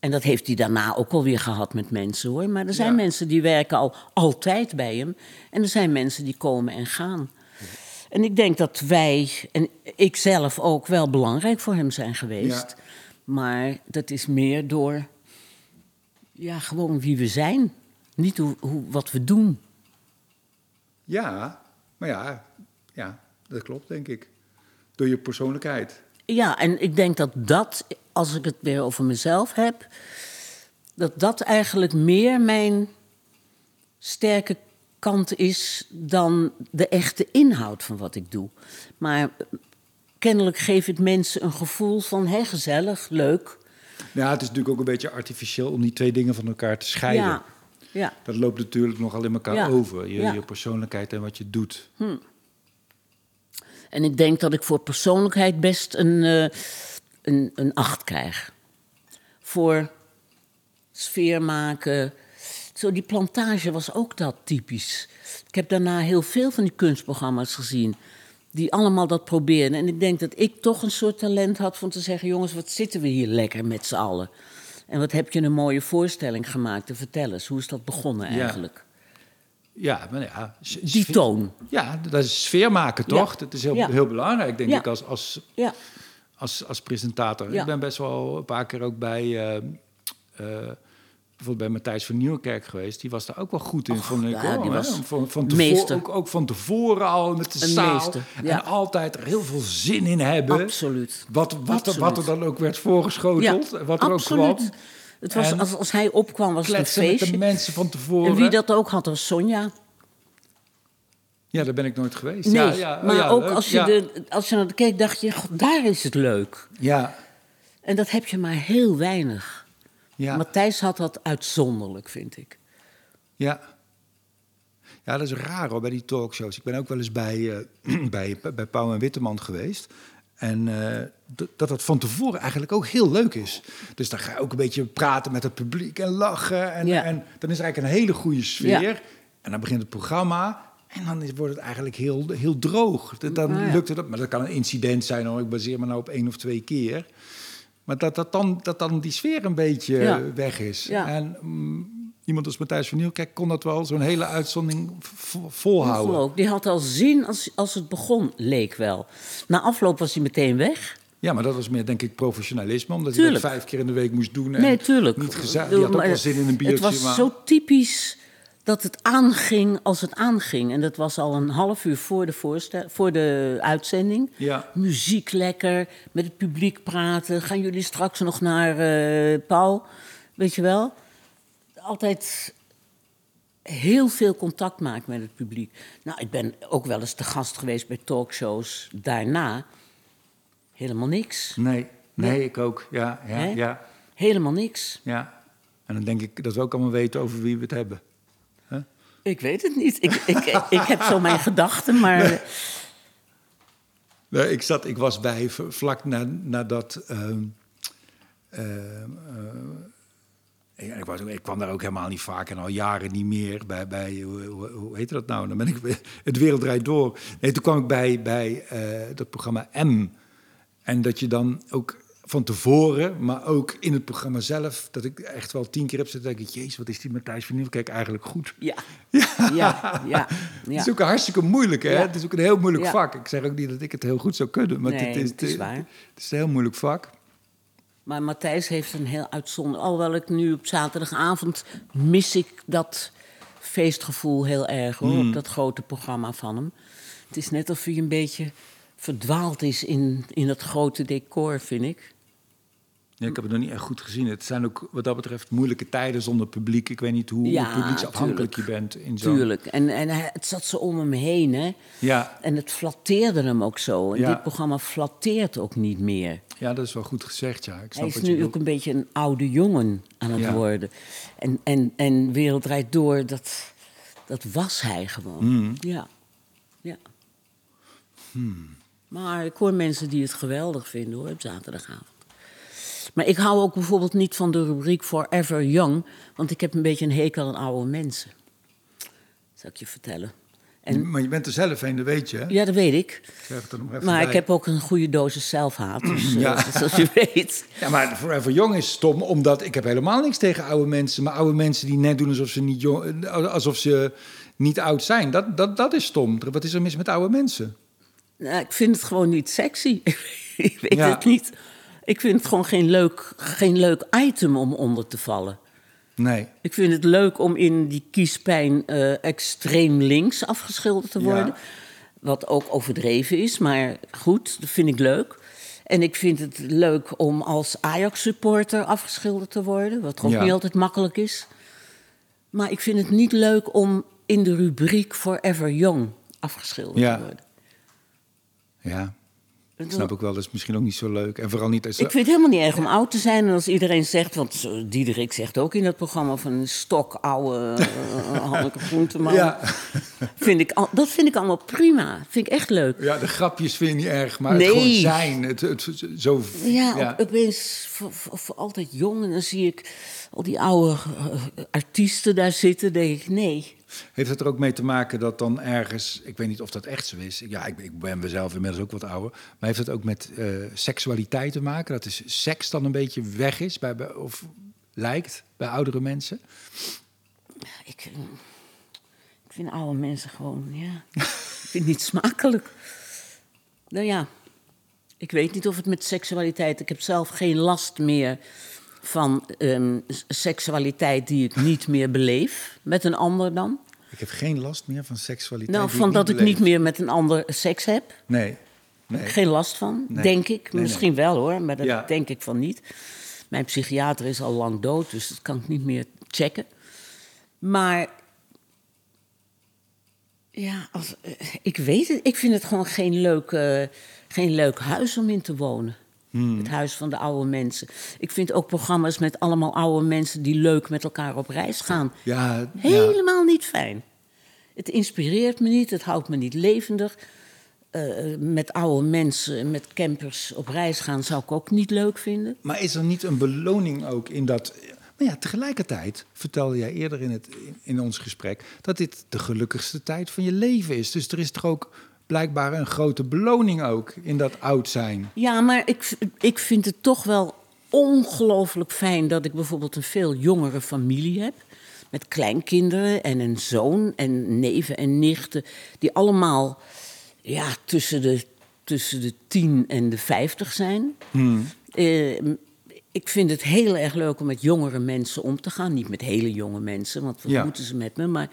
En dat heeft hij daarna ook alweer gehad met mensen hoor. Maar er zijn Ja. mensen die werken al altijd bij hem. En er zijn mensen die komen en gaan. En ik denk dat wij, en ik zelf ook, wel belangrijk voor hem zijn geweest. Ja. Maar dat is meer door, ja, gewoon wie we zijn. Niet hoe, hoe, wat we doen. ja, maar ja, ja, dat klopt denk ik. Door je persoonlijkheid. Ja, en ik denk dat dat, als ik het weer over mezelf heb, dat dat eigenlijk meer mijn sterke kant is dan de echte inhoud van wat ik doe. Maar kennelijk geeft het mensen een gevoel van hé, gezellig, leuk. Ja, het is natuurlijk ook een beetje artificieel om die twee dingen van elkaar te scheiden. Ja, ja. Dat loopt natuurlijk nogal in elkaar Ja. over. Je, je persoonlijkheid en wat je doet. En ik denk dat ik voor persoonlijkheid best een, eh, een, een acht krijg. Voor sfeer maken. Zo, die plantage was ook dat typisch. Ik heb daarna heel veel van die kunstprogramma's gezien. Die allemaal dat probeerden. En ik denk dat ik toch een soort talent had van te zeggen: jongens, wat zitten we hier lekker met z'n allen? En wat heb je een mooie voorstelling gemaakt te vertellen? eens. Hoe is dat begonnen eigenlijk? Ja, maar ja. Die toon. Ja, dat is sfeer maken, Ja. toch? Dat is heel, Ja. heel belangrijk, denk Ja. ik, als, als, Ja, als, als presentator. Ja. Ik ben best wel een paar keer ook bij, eh, eh, bijvoorbeeld bij Matthijs van Nieuwkerk geweest. Die was daar ook wel goed in, Och, vond ik. ja, hoor, was van, van tevoren, ook, ook van tevoren al met de Een zaal. meester, ja. En altijd er heel veel zin in hebben. absoluut. Wat, wat, er, Absoluut. wat er dan ook werd voorgeschoteld. Ja, wat er absoluut. ook kwam. Het was, En als, als hij opkwam, was het een Kletsen met de feestje. mensen van tevoren. En wie dat ook had, was Sonja. Ja, daar ben ik nooit geweest. Nee, ja, ja, oh maar ja, ook leuk. als je, de, als je naar de keek, dacht je, god, daar is het leuk. Ja, En dat heb je maar heel weinig. ja. Matthijs had dat uitzonderlijk, vind ik. Ja. Ja, dat is raar hoor, bij die talkshows. Ik ben ook wel eens bij, eh, bij, bij Pauw en Witteman geweest. En eh, dat dat van tevoren eigenlijk ook heel leuk is. Dus dan ga je ook een beetje praten met het publiek en lachen. En, Ja. en dan is er eigenlijk een hele goede sfeer. Ja. En dan begint het programma. En dan is, wordt het eigenlijk heel, heel droog. Dan Ah, ja. lukt het. Maar dat kan een incident zijn hoor. Ik baseer me nou op één of twee keer. Maar dat, dat, dan, dat dan die sfeer een beetje weg is. En mm, iemand als Matthijs van Nieuwkerk kon dat wel zo'n hele uitzondering vo- volhouden. Die had al zin als, als het begon, leek wel. Na afloop was hij meteen weg. Ja, maar dat was meer denk ik professionalisme. Omdat hij Tuurlijk. dat vijf keer in de week moest doen. En Nee, tuurlijk. Niet gezegd. Die had ook wel zin in een biertje. Het was maar... zo typisch dat het aanging als het aanging. En dat was al een half uur voor de, voorstel, voor de uitzending. Ja. Muziek lekker, met het publiek praten. Gaan jullie straks nog naar eh, Paul? Weet je wel? Altijd heel veel contact maken met het publiek. Nou, ik ben ook wel eens te gast geweest bij talkshows daarna. Helemaal niks. Nee, nee, ik ook. Ja, ja, Hè? ja, Helemaal niks. ja. En dan denk ik dat we ook allemaal weten over wie we het hebben. Ik weet het niet. Ik, ik, ik heb zo mijn gedachten, maar... Nee, ik, zat, ik was bij v- vlak na, nadat. ehm, ehm, eh, ja, ik, was, ik kwam daar ook helemaal niet vaak en al jaren niet meer bij. bij hoe, hoe, hoe heette dat nou? Dan ben ik weer- het wereld draait door. Nee, toen kwam ik bij, bij eh, dat programma M. En dat je dan ook van tevoren, maar ook in het programma zelf, dat ik echt wel tien keer heb zitten denken: Jezus, wat is die Matthijs van Nieuwkerk eigenlijk goed? Ja, ja, ja. ja, Het is ook hartstikke moeilijk, hè? Ja. Het is ook een heel moeilijk Ja. vak. Ik zeg ook niet dat ik het heel goed zou kunnen, maar Nee, het, is, het is waar. Het is een heel moeilijk vak. Maar Matthijs heeft een heel uitzonderlijk... Alhoewel ik nu op zaterdagavond mis ik dat feestgevoel heel erg, hoor. Hmm. Op dat grote programma van hem. Het is net of hij een beetje verdwaald is in, in het grote decor, vind ik. Ja, ik heb het nog niet echt goed gezien. Het zijn ook wat dat betreft moeilijke tijden zonder publiek. Ik weet niet hoe Ja, publieksafhankelijk tuurlijk. je bent in zo'n... Tuurlijk. En, en het zat zo om hem heen, hè. Ja, En het flatteerde hem ook zo. En Ja. dit programma flatteert ook niet meer. ja, dat is wel goed gezegd, ja. Ik snap Hij is wat nu ook een beetje een oude jongen aan het Ja. worden. En, en, en Wereld Door, dat, dat was hij gewoon. Hmm. Ja. ja. Maar ik hoor mensen die het geweldig vinden hoor, op zaterdagavond. Maar ik hou ook bijvoorbeeld niet van de rubriek Forever Young, want ik heb een beetje een hekel aan oude mensen. Zal ik je vertellen. En, Maar je bent er zelf een, dat weet je, hè? ja, dat weet ik. Ik zeg het er nog even Maar bij. ik heb ook een goede dosis zelfhaat, dus, eh, Ja. zoals je weet. Ja, maar Forever Young is stom, omdat ik heb helemaal niks tegen oude mensen. Maar oude mensen die net doen alsof ze niet, jong, alsof ze niet oud zijn, dat, dat, dat is stom. Wat is er mis met oude mensen? Nou, ik vind het gewoon niet sexy. ik weet Ja. het niet. Ik vind het gewoon geen leuk, geen leuk item om onder te vallen. Nee. Ik vind het leuk om in die kiespijn eh, extreem links afgeschilderd te Ja. worden. Wat ook overdreven is, maar goed, dat vind ik leuk. En ik vind het leuk om als Ajax-supporter afgeschilderd te worden, wat ook Ja. niet altijd makkelijk is. Maar ik vind het niet leuk om in de rubriek Forever Young afgeschilderd Ja. te worden. Ja, ik snap ook wel, dat is misschien ook niet zo leuk. En vooral niet als... Ik vind het helemaal niet erg om oud te zijn. En als iedereen zegt, want zo- Diederik zegt ook in dat programma van een stok oude uh, Hanneke Groenteman. Ja. Vind ik, al- dat vind ik allemaal prima. Vind ik echt leuk. Ja, de grapjes vind je niet erg, maar Nee. het gewoon zijn. Het, het, zo, Ja, ja. Op, opeens voor, voor- voor altijd jong. En dan zie ik al die oude eh, artiesten daar zitten. denk ik, nee. Heeft het er ook mee te maken dat dan ergens, ik weet niet of dat echt zo is. Ja, ik, ik ben mezelf inmiddels ook wat ouder. Maar heeft het ook met eh, seksualiteit te maken? Dat is seks dan een beetje weg is, bij, of lijkt bij oudere mensen? Ik, eh, ik vind oude mensen gewoon, ja. ik vind niet smakelijk. Nou ja, ik weet niet of het met seksualiteit... Ik heb zelf geen last meer van ehm, seksualiteit die ik niet meer beleef. Met een ander dan. Ik heb geen last meer van seksualiteit. Nou, van dat ik niet meer met een ander seks heb. Nee, nee. Geen last van, Nee. denk ik. Nee, Misschien wel hoor, maar dat Ja. denk ik van niet. Mijn psychiater is al lang dood, dus dat kan ik niet meer checken. Maar ja, als, eh, ik weet het. Ik vind het gewoon geen leuk, eh, geen leuk huis om in te wonen. Hmm. Het huis van de oude mensen. Ik vind ook programma's met allemaal oude mensen die leuk met elkaar op reis gaan. Ja, ja. Helemaal niet fijn. Het inspireert me niet, het houdt me niet levendig. Eh, met oude mensen, met campers op reis gaan zou ik ook niet leuk vinden. Maar is er niet een beloning ook in dat... Maar ja, tegelijkertijd vertelde jij eerder in, het, in ons gesprek... dat dit de gelukkigste tijd van je leven is. Dus er is toch ook blijkbaar een grote beloning ook in dat oud zijn. Ja, maar ik, ik vind het toch wel ongelooflijk fijn dat ik bijvoorbeeld een veel jongere familie heb. Met kleinkinderen en een zoon en neven en nichten. Die allemaal ja, tussen, de, tussen de tien en de vijftig zijn. Eh, ik vind het heel erg leuk om met jongere mensen om te gaan. Niet met hele jonge mensen, want wat Ja. moeten ze met me? Maar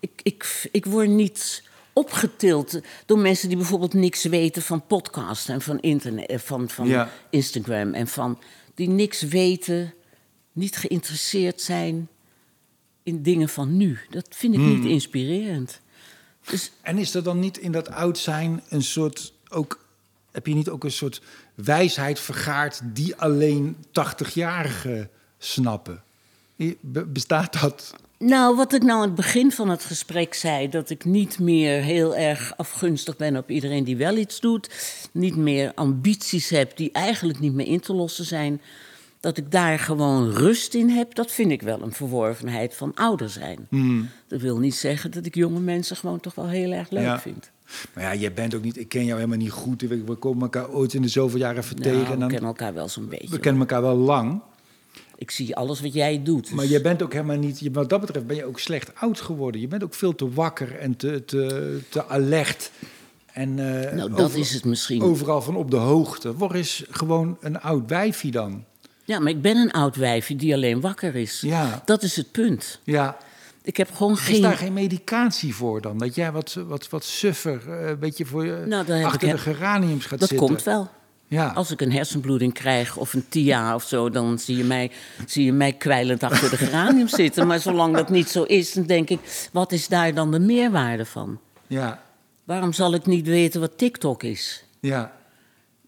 ik, ik, ik word niet opgetild door mensen die bijvoorbeeld niks weten van podcast en van internet, eh, van, van Ja. Instagram en van die niks weten, niet geïnteresseerd zijn in dingen van nu. Dat vind ik niet inspirerend. Dus En is er dan niet in dat oud zijn een soort... Ook, heb je niet ook een soort wijsheid vergaard... die alleen 80-jarigen snappen? Be- Bestaat dat? Nou, wat ik nou aan het begin van het gesprek zei, dat ik niet meer heel erg afgunstig ben op iedereen die wel iets doet, niet meer ambities heb die eigenlijk niet meer in te lossen zijn, dat ik daar gewoon rust in heb, dat vind ik wel een verworvenheid van ouder zijn. Dat wil niet zeggen dat ik jonge mensen gewoon toch wel heel erg leuk Ja. vind. Maar ja, jij bent ook niet... Ik ken jou helemaal niet goed. We, komen elkaar ooit in de zoveel jaren Nou, tegen. En we dan, kennen elkaar wel zo'n beetje. we kennen elkaar wel lang. Ik zie alles wat jij doet. dus- Maar je bent ook helemaal niet... Wat dat betreft ben je ook slecht oud geworden. Je bent ook veel te wakker en te, te, te alert. En, eh, nou, dat is het misschien. Overal van op de hoogte. Word eens gewoon een oud wijfie dan. Ja, maar ik ben een oud wijfje die alleen wakker is. Ja. Dat is het punt. Ja, Ik heb gewoon Is geen... daar geen medicatie voor dan? Dat jij wat, wat, wat suffer, eh, een beetje voor je Nou, achter ik de geraniums gaat Dat zitten? komt wel. Ja. Als ik een hersenbloeding krijg of een TIA of zo, dan zie je mij, zie je mij kwijlend achter de geranium zitten. Maar zolang dat niet zo is, dan denk ik, wat is daar dan de meerwaarde van? ja, Waarom zal ik niet weten wat TikTok is? ja.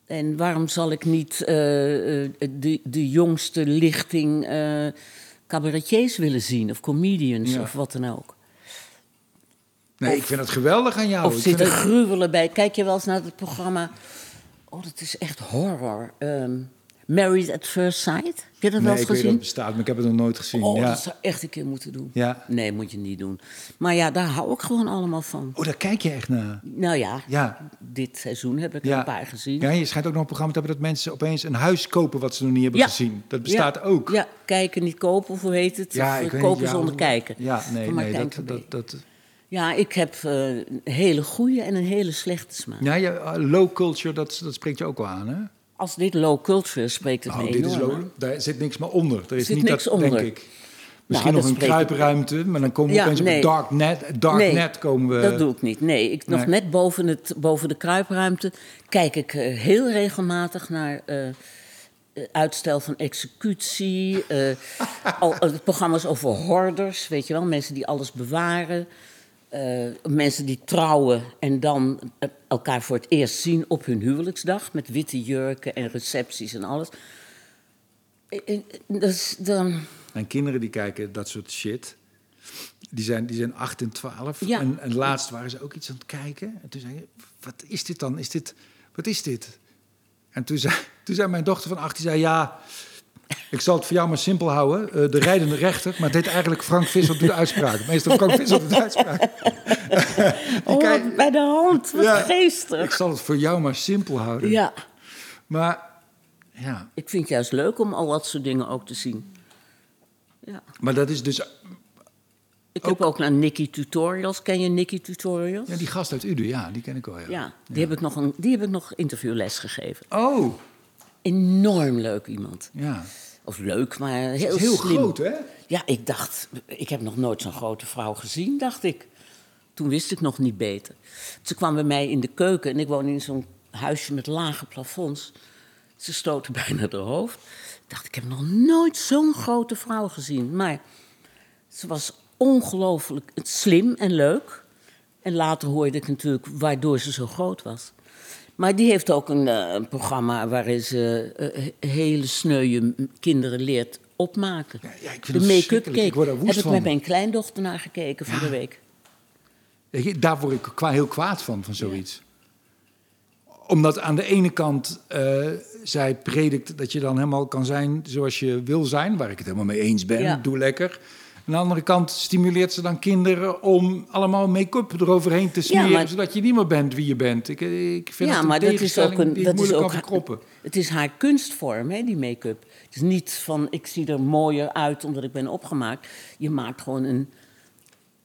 En waarom zal ik niet eh, eh, de, de jongste lichting eh cabaretiers willen zien? Of comedians Ja. of wat dan ook? Nee, ik vind het geweldig aan jou. of zitten het- gruwelen bij. Kijk je wel eens naar het programma... Oh, dat is echt horror. Ehm, Married at First Sight. Heb je dat wel Nee, eens ik weet dat gezien? het bestaat, maar ik heb het nog nooit gezien. Oh, ja. dat zou echt een keer moeten doen. Ja. Nee, moet je niet doen. Maar ja, daar hou ik gewoon allemaal van. Oh, daar kijk je echt naar. Nou ja, Ja. dit seizoen heb ik Ja. een paar gezien. Ja, je schijnt ook nog een programma te hebben dat mensen opeens een huis kopen wat ze nog niet hebben Ja. gezien. Dat bestaat ook. Ja, kijken, niet kopen, of hoe heet het? Ja, of ik eh, kopen zonder kijken. Ja, nee, nee, dat, dat, dat, Ja, ik heb eh, een hele goede en een hele slechte smaak. ja, ja, uh, low culture, dat, dat spreekt je ook wel aan, hè? Als dit low culture spreekt het Nou, me dit is low, daar zit niks meer onder. Er is Zit niet niks dat, onder. denk ik. Misschien dat nog een kruipruimte, maar dan komen we Ja, opeens op nee. dark net. Dark Nee, net komen we. Dat doe ik niet. Nee, ik, nog Nee. net boven, het, boven de kruipruimte kijk ik eh, heel regelmatig naar eh, eh, uitstel van executie. eh, al, eh, programma's over hoorders, weet je wel. Mensen die alles bewaren. Eh, mensen die trouwen en dan eh, elkaar voor het eerst zien op hun huwelijksdag. Met witte jurken en recepties en alles. Dus dan... En kinderen die kijken dat soort shit. Die zijn, die zijn 8 en 12. Ja. En, en laatst waren ze ook iets aan het kijken. En toen zei je, wat is dit dan? Is dit, wat is dit? En toen zei, toen zei mijn dochter van 8, die zei, ja... Ik zal het voor jou maar simpel houden. eh, de rijdende rechter. Maar het heet eigenlijk Frank Visser doet de uitspraak. Meestal Frank Visser doet de uitspraak. Oh, kijk- bij de hand, wat Ja. geestig. Ik zal het voor jou maar simpel houden. Ja. Maar, ja. Ik vind het juist leuk om al dat soort dingen ook te zien. Ja. maar dat is dus... Ik heb ook naar Nicky Tutorials. Ken je Nicky Tutorials? Ja, die gast uit Uden, ja, die ken ik wel. Ja. Ja, die, Heb ik nog een, die heb ik nog interviewles gegeven. Oh, Enorm leuk iemand. ja. Of leuk, maar heel, heel slim. groot, hè? Ja, ik dacht, ik heb nog nooit zo'n grote vrouw gezien, dacht ik. Toen wist ik nog niet beter. Ze kwam bij mij in de keuken en ik woon in zo'n huisje met lage plafonds. Ze stootte bijna haar hoofd. Ik dacht, ik heb nog nooit zo'n grote vrouw gezien. Maar ze was ongelooflijk slim en leuk. En later hoorde ik natuurlijk waardoor ze zo groot was. Maar die heeft ook een, eh, een programma waarin ze eh, hele sneuwe kinderen leert opmaken. Ja, ja, ik vind de make-up cake. Ik word er woest Heb ik met mijn kleindochter naar gekeken van Ja. de week. Daar word ik kwa- heel kwaad van, van zoiets. Omdat aan de ene kant eh, zij predikt dat je dan helemaal kan zijn zoals je wil zijn, waar ik het helemaal mee eens ben, doe lekker. Aan de andere kant stimuleert ze dan kinderen om allemaal make-up eroverheen te smeren, maar- zodat je niet meer bent wie je bent. Ik, ik vind ja, het een maar dat is ook een. Dat is ook verkroppen. Het is haar kunstvorm, hè, die make-up. Het is niet van ik zie er mooier uit omdat ik ben opgemaakt. Je maakt gewoon een,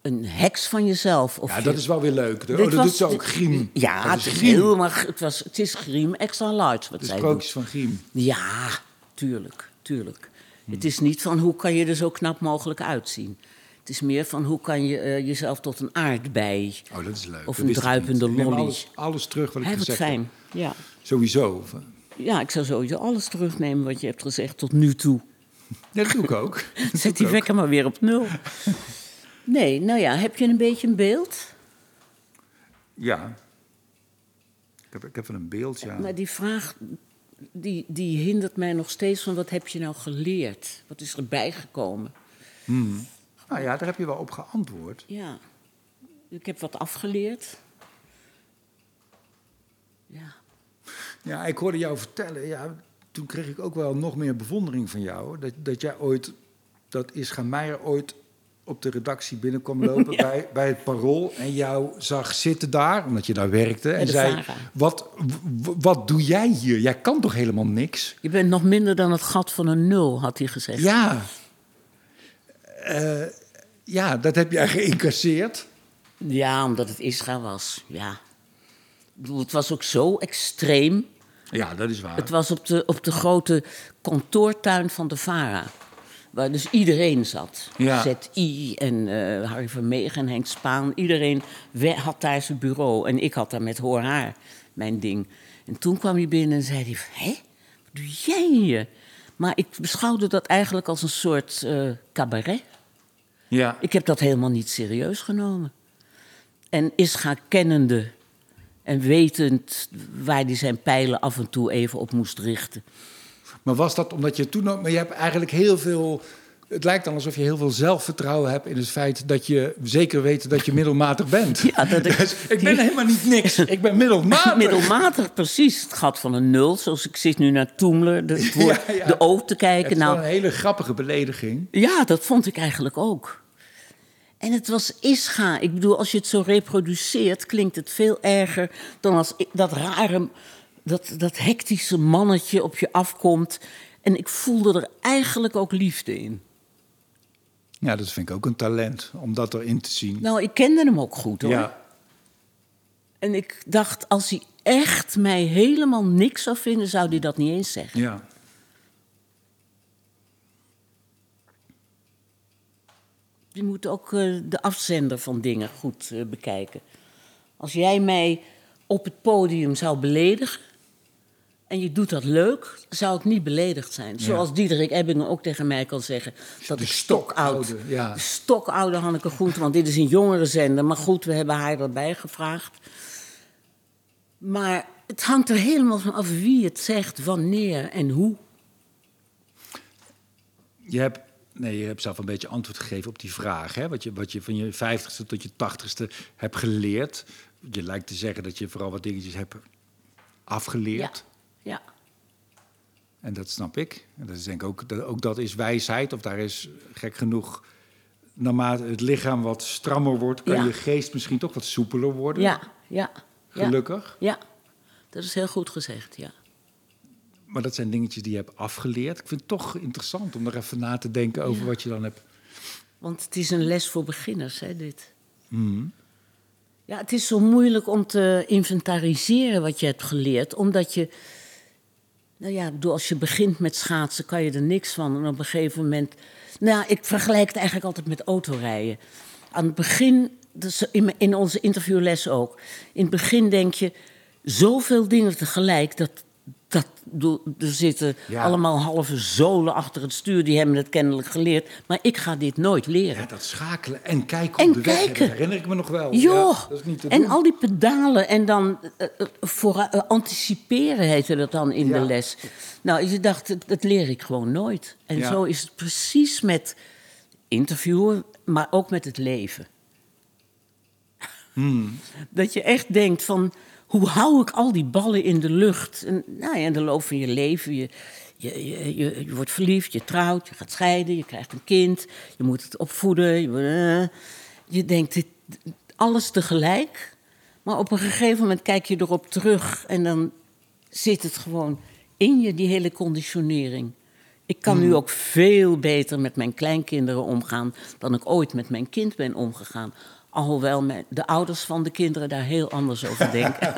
een heks van jezelf. Of Ja, je- dat is wel weer leuk. Oh, dat was- doet ze ook, Griem. Ja, dat het is, Griem. helemaal, het, was, het is Griem extra large wat De sprookjes van Griem. doet. Ja, tuurlijk, tuurlijk. Het is niet van hoe kan je er zo knap mogelijk uitzien. Het is meer van hoe kan je eh, jezelf tot een aardbei... Oh, dat is leuk. Of Dat een druipende lolly. Alles, alles terug wat ik Hij gezegd heb. fijn, ja. Sowieso. Ja, ik zou sowieso alles terugnemen wat je hebt gezegd tot nu toe. Dat doe ik ook. Zet die wekker maar weer op nul. Nee, nou ja, heb je een beetje een beeld? Ja. Ik heb, ik heb wel een beeld, ja. Maar die vraag, die, die hindert mij nog steeds van wat heb je nou geleerd? Wat is er bijgekomen? Nou ja, daar heb je wel op geantwoord. Ja, ik heb wat afgeleerd. Ja, Ja, ik hoorde jou vertellen. Ja, toen kreeg ik ook wel nog meer bewondering van jou. Dat, dat jij ooit, dat Ischa Meijer ooit op de redactie binnenkwam lopen bij, bij het Parool. En jou zag zitten daar, omdat je daar werkte. En zei, Vara. wat, wat doe jij hier? Jij kan toch helemaal niks? je bent nog minder dan het gat van een nul, had hij gezegd. Ja. Eh, ja, dat heb jij geïncasseerd. Ja, omdat het Israël was, ja. Ik bedoel, het was ook zo extreem. Ja, dat is waar. Het was op de, op de grote kantoortuin van de VARA. Waar dus iedereen zat. Ja. ZI en eh, Harry Vermegen en Henk Spaan. Iedereen had daar zijn bureau. En ik had daar met Hoor Haar mijn ding. En toen kwam hij binnen en zei hij... Hé, wat doe jij hier? Maar ik beschouwde dat eigenlijk als een soort eh, cabaret. Ja. Ik heb dat helemaal niet serieus genomen. En Ischa kennende en wetend waar hij zijn pijlen af en toe even op moest richten. Maar was dat omdat je toen ook... Maar je hebt eigenlijk heel veel... Het lijkt dan alsof je heel veel zelfvertrouwen hebt in het feit dat je zeker weet dat je middelmatig bent. Ja, dat ik- Dus ik ben helemaal niet niks. Ik ben middelmatig. Middelmatig, precies. Het gat van een nul. Zoals ik zit nu naar Toemler, de, het woord, Ja, ja. de O te Het kijken. is wel Nou, een hele grappige belediging. Ja, dat vond ik eigenlijk ook. En het was Ischa. Ik bedoel, als je het zo reproduceert, klinkt het veel erger dan als dat rare, dat, dat hectische mannetje op je afkomt. En ik voelde er eigenlijk ook liefde in. Ja, dat vind ik ook een talent, om dat erin te zien. Nou, ik kende hem ook goed hoor. ja. En ik dacht, als hij echt mij helemaal niks zou vinden, zou hij dat niet eens zeggen. ja. Je moet ook eh, de afzender van dingen goed eh, bekijken. Als jij mij op het podium zou beledigen en je doet dat leuk, zou ik niet beledigd zijn. Zoals Diederik Ebbingen ook tegen mij kan zeggen dat stokoud, stokoude, ja. de stokoude Hanneke Groente, want dit is een jongere zender. Maar goed, we hebben haar erbij gevraagd. Maar het hangt er helemaal van af wie het zegt, wanneer en hoe. Je hebt, nee, je hebt zelf een beetje antwoord gegeven op die vraag. Hè? Wat, je, wat je van je vijftigste tot je tachtigste hebt geleerd. Je lijkt te zeggen dat je vooral wat dingetjes hebt afgeleerd. ja. En dat snap ik. En dat is denk ik ook, dat, ook dat is wijsheid. Of daar is gek genoeg, naarmate het lichaam wat strammer wordt, kan Ja. je geest misschien toch wat soepeler worden. Ja, ja. ja. Gelukkig. Ja, dat is heel goed gezegd, ja. Maar dat zijn dingetjes die je hebt afgeleerd. Ik vind het toch interessant om er even na te denken over wat je dan hebt. Want het is een les voor beginners, hè, dit. Mhm. Ja, het is zo moeilijk om te inventariseren wat je hebt geleerd, omdat je... Nou ja, bedoel, als je begint met schaatsen kan je er niks van. En op een gegeven moment... Nou, ik vergelijk het eigenlijk altijd met autorijden. Aan het begin, in in onze interviewles ook... In het begin denk je, zoveel dingen tegelijk... dat, dat er zitten Ja. allemaal halve zolen achter het stuur... die hebben het kennelijk geleerd. Maar ik ga dit nooit leren. Ja, dat schakelen en kijken En op de weg, kijken. dat herinner ik me nog wel. Joh, Ja, dat is niet te en doen. al die pedalen en dan eh, eh, voor, eh, anticiperen heette dat dan in Ja. de les. Nou, je dacht, dat, leer ik gewoon nooit. En zo is het precies met interviewen, maar ook met het leven. Hmm. Dat je echt denkt van, hoe hou ik al die ballen in de lucht? En nou ja, in de loop van je leven, je, je, je, je, je wordt verliefd, je trouwt, je gaat scheiden, je krijgt een kind, je moet het opvoeden. Je, eh, je denkt, dit, alles tegelijk. Maar op een gegeven moment kijk je erop terug en dan zit het gewoon in je, die hele conditionering. Ik kan nu ook veel beter met mijn kleinkinderen omgaan dan ik ooit met mijn kind ben omgegaan. Alhoewel de ouders van de kinderen daar heel anders over denken.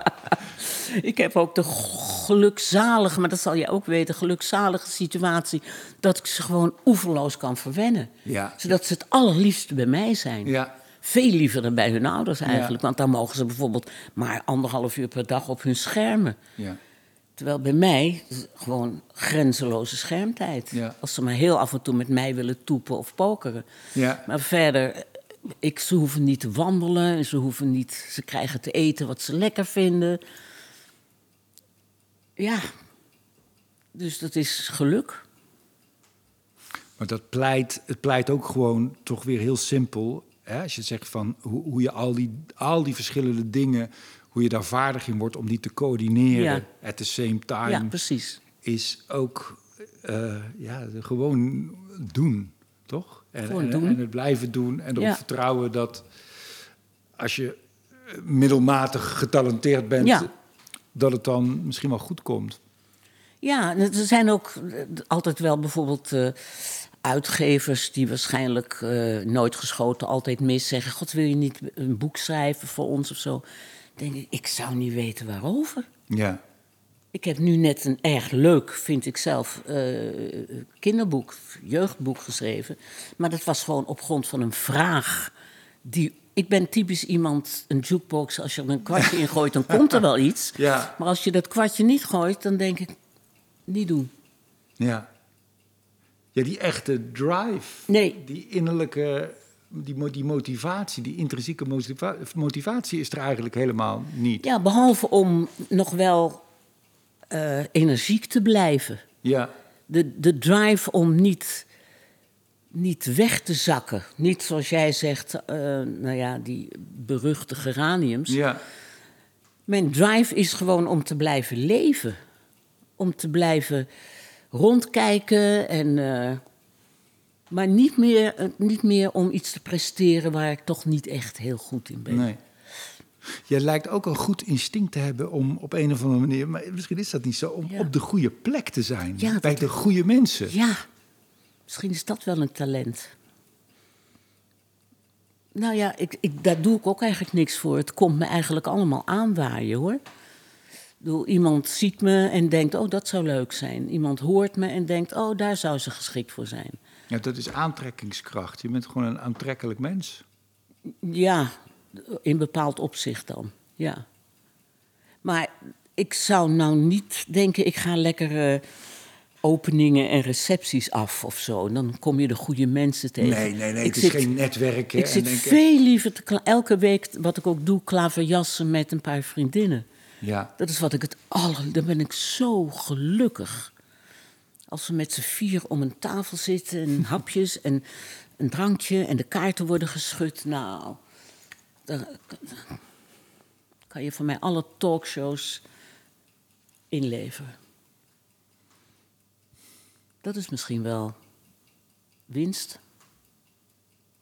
ik heb ook de gelukzalige, maar dat zal je ook weten, gelukzalige situatie dat ik ze gewoon oeverloos kan verwennen. Ja. Zodat ze het allerliefste bij mij zijn. Ja. Veel liever dan bij hun ouders eigenlijk. Want dan mogen ze bijvoorbeeld maar anderhalf uur per dag op hun schermen. Ja. Terwijl bij mij gewoon grenzeloze schermtijd. Als ze maar heel af en toe met mij willen toepen of pokeren. Ja. Maar verder, ik, ze hoeven niet te wandelen. en Ze, hoeven niet, ze krijgen te eten wat ze lekker vinden. Ja, dus dat is geluk. Maar dat pleit, het pleit ook gewoon toch weer heel simpel. Hè? Als je zegt van hoe, hoe je al die, al die verschillende dingen, hoe je daar vaardig in wordt om die te coördineren Ja. at the same time, Ja, precies. is ook eh, ja, gewoon doen, toch? En, en, doen. en het blijven doen en erop Ja. vertrouwen dat als je eh, middelmatig getalenteerd bent, Ja. dat het dan misschien wel goed komt. Ja, er zijn ook eh, altijd wel bijvoorbeeld eh, uitgevers die waarschijnlijk nooit geschoten, altijd mis zeggen: God, wil je niet een boek schrijven voor ons of zo? Dan denk ik, ik zou niet weten waarover. Ja. Ik heb nu net een erg leuk, vind ik zelf, eh, kinderboek, jeugdboek geschreven. Maar dat was gewoon op grond van een vraag. Die, ik ben typisch iemand, een jukebox, als je er een kwartje in gooit, dan komt er wel iets. Ja. Maar als je dat kwartje niet gooit, dan denk ik, niet doen. Ja. Ja, die echte drive. Nee. Die innerlijke, die, die motivatie, die intrinsieke motiva- motivatie is er eigenlijk helemaal niet. Ja, behalve om nog wel eh, energiek te blijven. Ja. De, de drive om niet, niet weg te zakken. Niet zoals jij zegt, eh, nou ja, die beruchte geraniums. Ja. Mijn drive is gewoon om te blijven leven. Om te blijven rondkijken en. eh, maar niet meer, niet meer om iets te presteren waar ik toch niet echt heel goed in ben. Nee. Je lijkt ook een goed instinct te hebben om op een of andere manier, maar misschien is dat niet zo, om Ja. op de goede plek te zijn. Ja, bij de goede mensen. Ja, misschien is dat wel een talent. Nou ja, ik, ik, daar doe ik ook eigenlijk niks voor. Het komt me eigenlijk allemaal aanwaaien hoor. Bedoel, iemand ziet me en denkt, oh dat zou leuk zijn. Iemand hoort me en denkt, oh daar zou ze geschikt voor zijn. Ja, dat is aantrekkingskracht. Je bent gewoon een aantrekkelijk mens. Ja, in bepaald opzicht dan, ja. Maar ik zou nou niet denken, ik ga lekker eh, openingen en recepties af of zo. Dan kom je de goede mensen tegen. Nee, nee, nee. Ik het is zit- geen netwerken. Ik en zit veel liever te elke week, wat ik ook doe, klaverjassen met een paar vriendinnen. Ja. Dat is wat ik het aller... Dan ben ik zo gelukkig. Als we met z'n vier om een tafel zitten en hapjes en een drankje en de kaarten worden geschud. Nou, dan kan je van mij alle talkshows inleveren. Dat is misschien wel winst.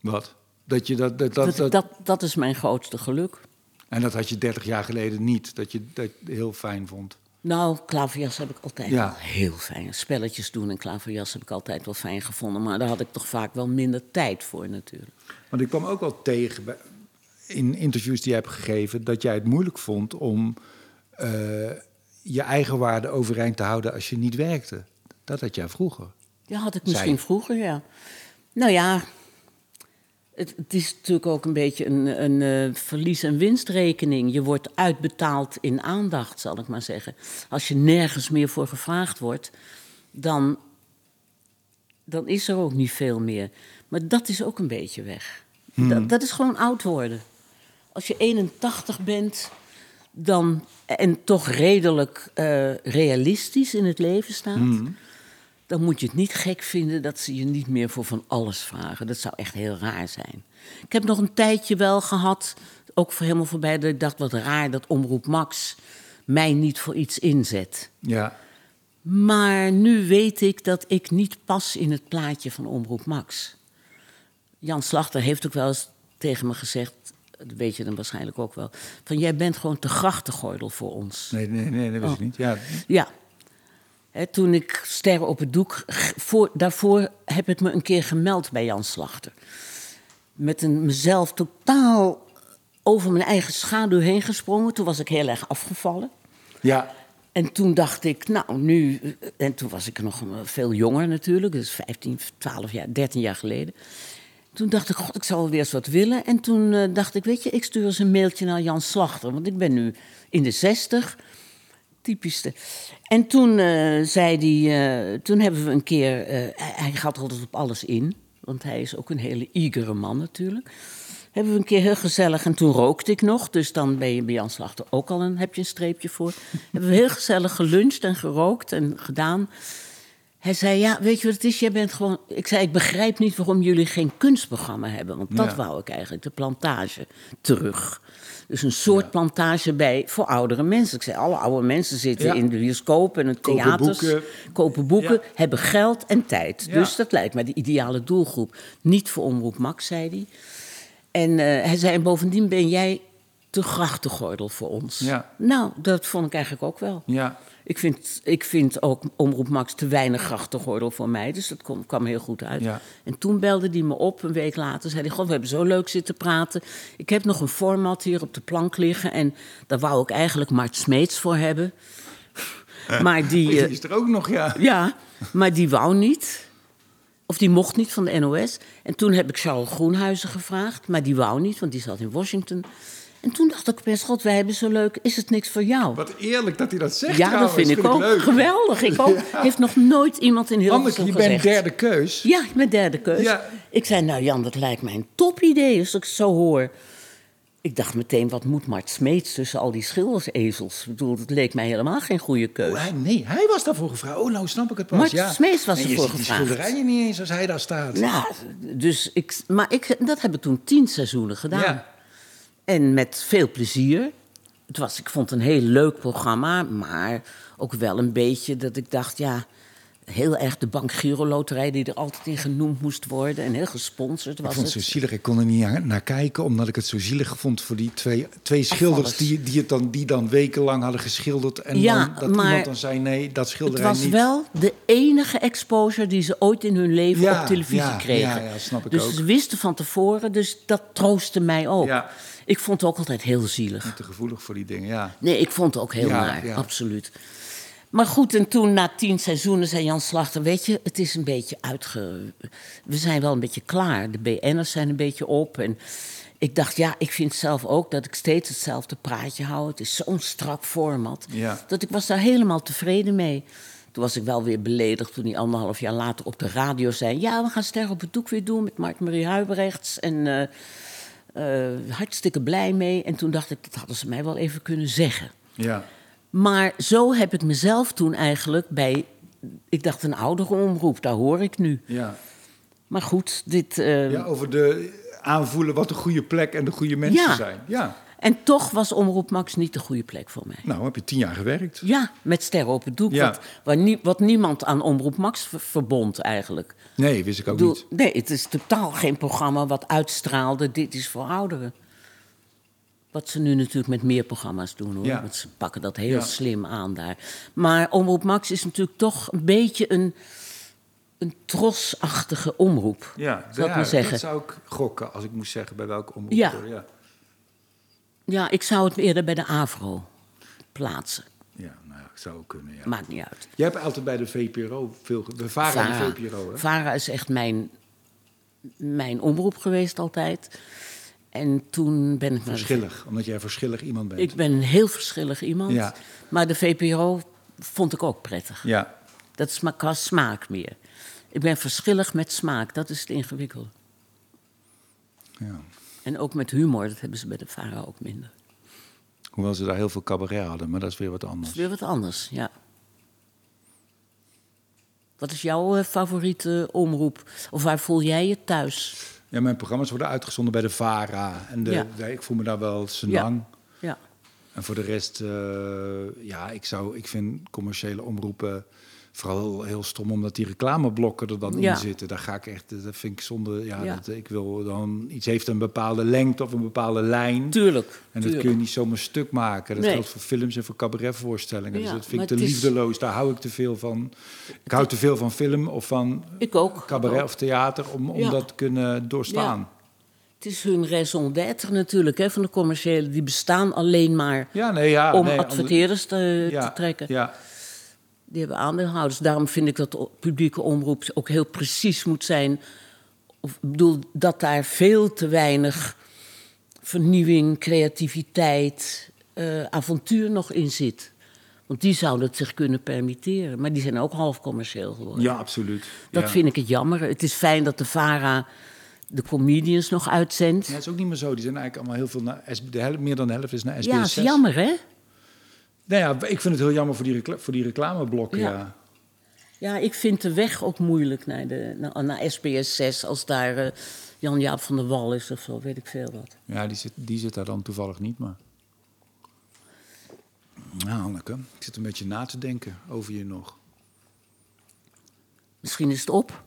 Wat? Dat je dat, dat, dat, Dat, dat, dat, is mijn grootste geluk. En dat had je 30 jaar geleden niet. Dat je dat heel fijn vond. Nou, klaverjas heb ik altijd Ja. wel heel fijn. Spelletjes doen en klaverjas heb ik altijd wel fijn gevonden. Maar daar had ik toch vaak wel minder tijd voor natuurlijk. Want ik kwam ook wel tegen bij- in interviews die je hebt gegeven... dat jij het moeilijk vond om eh, je eigen waarde overeind te houden als je niet werkte. Dat had jij vroeger. Ja, had ik Zij. misschien vroeger, ja. Nou ja, het, het is natuurlijk ook een beetje een, een eh, verlies- en winstrekening. Je wordt uitbetaald in aandacht, zal ik maar zeggen. Als je nergens meer voor gevraagd wordt, dan, dan is er ook niet veel meer. Maar dat is ook een beetje weg. Dat, dat is gewoon oud worden. Als je 81 bent, dan, en toch redelijk eh, realistisch in het leven staat dan moet je het niet gek vinden dat ze je niet meer voor van alles vragen. Dat zou echt heel raar zijn. Ik heb nog een tijdje wel gehad, ook voor helemaal voorbij, dat ik dacht wat raar dat Omroep Max mij niet voor iets inzet. Ja. Maar nu weet ik dat ik niet pas in het plaatje van Omroep Max. Jan Slachter heeft ook wel eens tegen me gezegd, dat weet je dan waarschijnlijk ook wel, van jij bent gewoon te grachtengordel voor ons. Nee, nee, nee, dat wist ik Oh. niet. Ja. Ja. Toen ik Sterren op het doek... Voor, daarvoor heb ik me een keer gemeld bij Jan Slachter. Met een, mezelf totaal over mijn eigen schaduw heen gesprongen. Toen was ik heel erg afgevallen. ja. En toen dacht ik, nou nu... En toen was ik nog eh, veel jonger natuurlijk. Dus 15, 12 jaar, 13 jaar geleden. Toen dacht ik, god, ik zou weer eens wat willen. En toen eh, dacht ik, weet je, ik stuur eens een mailtje naar Jan Slachter. Want ik ben nu in de 60. Typischste. En toen eh, zei hij, eh, toen hebben we een keer, hij, gaat altijd op alles in, want hij is ook een hele igere man natuurlijk. Hebben we een keer heel gezellig en toen rookte ik nog, dus dan ben je bij Jan Slachter ook al een, heb je een streepje voor. hebben we heel gezellig geluncht en gerookt en gedaan. Hij zei, ja, weet je wat het is? Jij bent gewoon... Ik zei, ik begrijp niet waarom jullie geen kunstprogramma hebben. Want dat Ja. wou ik eigenlijk, de plantage, terug. Dus een soort plantage bij, voor oudere mensen. Ik zei, alle oude mensen zitten Ja. in de bioscoop en het Kopen theaters. boeken. Kopen boeken, hebben geld en tijd. Dus dat lijkt mij de ideale doelgroep. Niet voor Omroep Max, zei hij. En eh, hij zei, en bovendien ben jij te grachtengordel voor ons. Nou, dat vond ik eigenlijk ook wel. Ja. Ik vind, ik vind ook Omroep Max te weinig grachtengordel voor mij. Dus dat kwam, kwam heel goed uit. Ja. En toen belde hij me op, een week later. Zei hij, god, we hebben zo leuk zitten praten. Ik heb nog een format hier op de plank liggen. En daar wou ik eigenlijk Mart Smeets voor hebben. Maar die, Die eh, is er ook nog, ja. ja, maar die wou niet. Of die mocht niet van de NOS. En toen heb ik Charles Groenhuizen gevraagd. Maar die wou niet, want die zat in Washington. En toen dacht ik best, god, wij hebben zo leuk. Is het niks voor jou? Wat eerlijk dat hij dat zegt ja, trouwens. dat vind ik ook. leuk. Geweldig. Ik ook. Heeft nog nooit iemand in Anneke, Hilversum je gezegd. bent derde keus. Ja, mijn derde keus. Ja. Ik zei, nou Jan, dat lijkt mij een topidee als ik het zo hoor. Ik dacht meteen, wat moet Mart Smeets tussen al die schildersezels? Ik bedoel, dat leek mij helemaal geen goede keus. Oh, hij, nee, hij was daarvoor gevraagd. Oh, nou snap ik het pas. Mart ja. Smeets was En je ervoor gevraagd. schilderijen niet eens als hij daar staat. Nou, dus ik, maar ik, dat heb ik toen tien seizoenen gedaan. Ja. En met veel plezier. Het was, ik vond het een heel leuk programma, maar ook wel een beetje dat ik dacht, ja, heel erg de Bank Giro Loterij die er altijd in genoemd moest worden en heel gesponsord Ik was vond het het. zo zielig. Ik kon er niet naar kijken, omdat ik het zo zielig vond voor die twee, twee schilders die, die, het dan, die dan wekenlang hadden geschilderd. En Ja, dan, dat maar iemand dan zei: nee, dat Het schilderij was niet. wel de enige exposure die ze ooit in hun leven Ja, op televisie ja, kregen. ja, ja, snap ik dus ook. ze wisten van tevoren, dus dat troostte mij ook. Ja. Ik vond het ook altijd heel zielig. Te gevoelig voor die dingen, ja. Nee, ik vond het ook heel Ja, naar, ja. absoluut. Maar goed, en toen na tien seizoenen zei Jan Slachter... weet je, het is een beetje uitge... We zijn wel een beetje klaar. De BN'ers zijn een beetje op. En ik dacht, ja, ik vind zelf ook dat ik steeds hetzelfde praatje hou. Het is zo'n strak format. Ja. Dat ik was daar helemaal tevreden mee. Toen was ik wel weer beledigd toen hij anderhalf jaar later op de radio zei... ja, we gaan Ster op het Doek weer doen met Mark-Marie Huibrechts. En eh, eh, hartstikke blij mee. En toen dacht ik, dat hadden ze mij wel even kunnen zeggen. ja. Maar zo heb ik mezelf toen eigenlijk bij... Ik dacht, een oudere omroep, daar hoor ik nu. Ja. Maar goed, dit... eh, ja, over de aanvoelen wat de goede plek en de goede mensen Ja. zijn. Ja. En toch was Omroep Max niet de goede plek voor mij. Nou, heb je tien jaar gewerkt. Ja, met Sterren op het Doek. Ja. Wat, nie- wat niemand aan Omroep Max ver- verbond eigenlijk. Nee, wist ik ook niet. nee, het is totaal geen programma wat uitstraalde. Dit is voor ouderen. Wat ze nu natuurlijk met meer programma's doen hoor. Ja. Want ze pakken dat heel Ja. slim aan daar. Maar Omroep Max is natuurlijk toch een beetje een, een trosachtige omroep. Ja, Zal ik ja, maar zeggen. dat zou ik gokken als ik moest zeggen bij welke omroep. Ja. ja. Ja, ik zou het eerder bij de AVRO plaatsen. Ja, nou, ja, zou ook kunnen. Ja. Maakt niet uit. Jij hebt altijd bij de VPRO veel. ge- We varen aan VARA. de VPRO, hè? VARA is echt mijn, mijn omroep geweest altijd. En toen ben ik naar de Verschillig, omdat jij verschillig iemand bent. Ik ben een heel verschillig iemand. Ja. Maar de VPRO vond ik ook prettig. Ja, Dat is maar qua smaak meer. Ik ben verschillig met smaak, dat is het ingewikkelde. ja. En ook met humor, dat hebben ze bij de VARA ook minder. Hoewel ze daar heel veel cabaret hadden, maar dat is weer wat Dat anders. is weer wat anders, ja. Wat is jouw eh, favoriete omroep? Of waar voel jij je thuis? Ja, mijn programma's worden uitgezonden bij de VARA. En de, Ja. ja, ik voel me daar wel senang. Ja. En voor de rest, eh, ja, ik, zou, ik vind commerciële omroepen vooral heel stom, omdat die reclameblokken er dan Ja. in zitten. Daar ga ik echt, dat vind ik zonde. Ja, Ja. Dat, ik wil dan iets heeft een bepaalde lengte of een bepaalde lijn. Tuurlijk. En dat kun je niet zomaar stuk maken. Dat Nee. geldt voor films en voor cabaretvoorstellingen. dus dat vind ik te is- liefdeloos. Daar hou ik te veel van. Ik hou te veel van film of van Ik ook. cabaret Ik ook. of theater om, om dat te kunnen doorstaan. Het is hun raison d'être natuurlijk, hè, van de commerciële. Die bestaan alleen maar Ja, nee, ja. om nee, adverteerders te, ja, te trekken. Ja, Die hebben aandeelhouders. Daarom vind ik dat de publieke omroep ook heel precies moet zijn. Of, ik bedoel, dat daar veel te weinig vernieuwing, creativiteit, eh, avontuur nog in zit. Want die zouden het zich kunnen permitteren. Maar die zijn ook half commercieel geworden. ja absoluut. Dat ja. vind ik het jammer. Het is fijn dat de VARA de comedians nog uitzendt. Ja, het is ook niet meer zo. Die zijn eigenlijk allemaal heel veel naar S- de helft, meer dan de helft is naar SBS Ja, is 6. jammer, hè? Nou ja, ik vind het heel jammer voor die, recla- voor die reclameblokken. Ja. Ja. Ja, ik vind de weg ook moeilijk naar, de, naar, naar SBS 6 als daar eh, Jan-Jaap van der Wal is of zo, weet ik veel wat. Ja, die zit, die zit daar dan toevallig niet, maar... Nou, Anneke, ik zit een beetje na te denken over je nog. Misschien is het op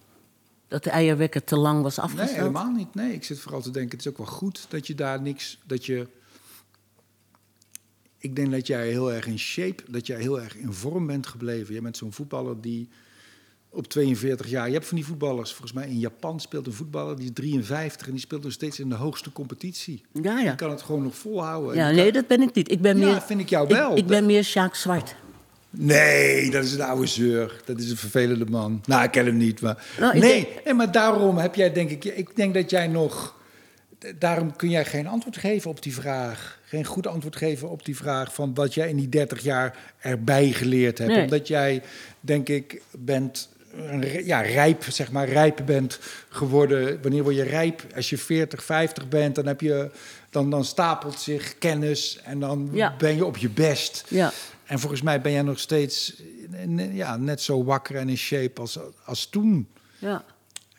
dat de eierwekker te lang was Nee, afgesteld. helemaal niet. Nee, ik zit vooral te denken, het is ook wel goed dat je daar niks... Dat je... Ik denk dat jij heel erg in shape, dat jij heel erg in vorm bent gebleven. Je bent zo'n voetballer die op 42 jaar... Je hebt van die voetballers, volgens mij in Japan speelt een voetballer... die is 53 en die speelt nog steeds in de hoogste competitie. Ja, ja. kan het gewoon nog volhouden. Ja, nee, kan- dat ben ik niet. Ik ben Ja, meer, vind ik jou wel. Ik, ben meer Sjaak Zwart. Nee, dat is een oude zeur. Dat is een vervelende man. Nou, ik ken hem niet, maar... Nou, nee, denk- nee, maar daarom heb jij, denk ik... Ik denk dat jij nog... Daarom kun jij geen antwoord geven op die vraag. Geen goed antwoord geven op die vraag... van wat jij in die 30 jaar erbij geleerd hebt. Nee. Omdat jij, denk ik, bent... Ja, rijp, zeg maar, rijp bent geworden. Wanneer word je rijp? Als je 40, 50 bent, dan, heb je, dan, dan stapelt zich kennis... en dan Ja. ben je op je best. Ja. En volgens mij ben jij nog steeds ja, net zo wakker en in shape als, als toen. Ja.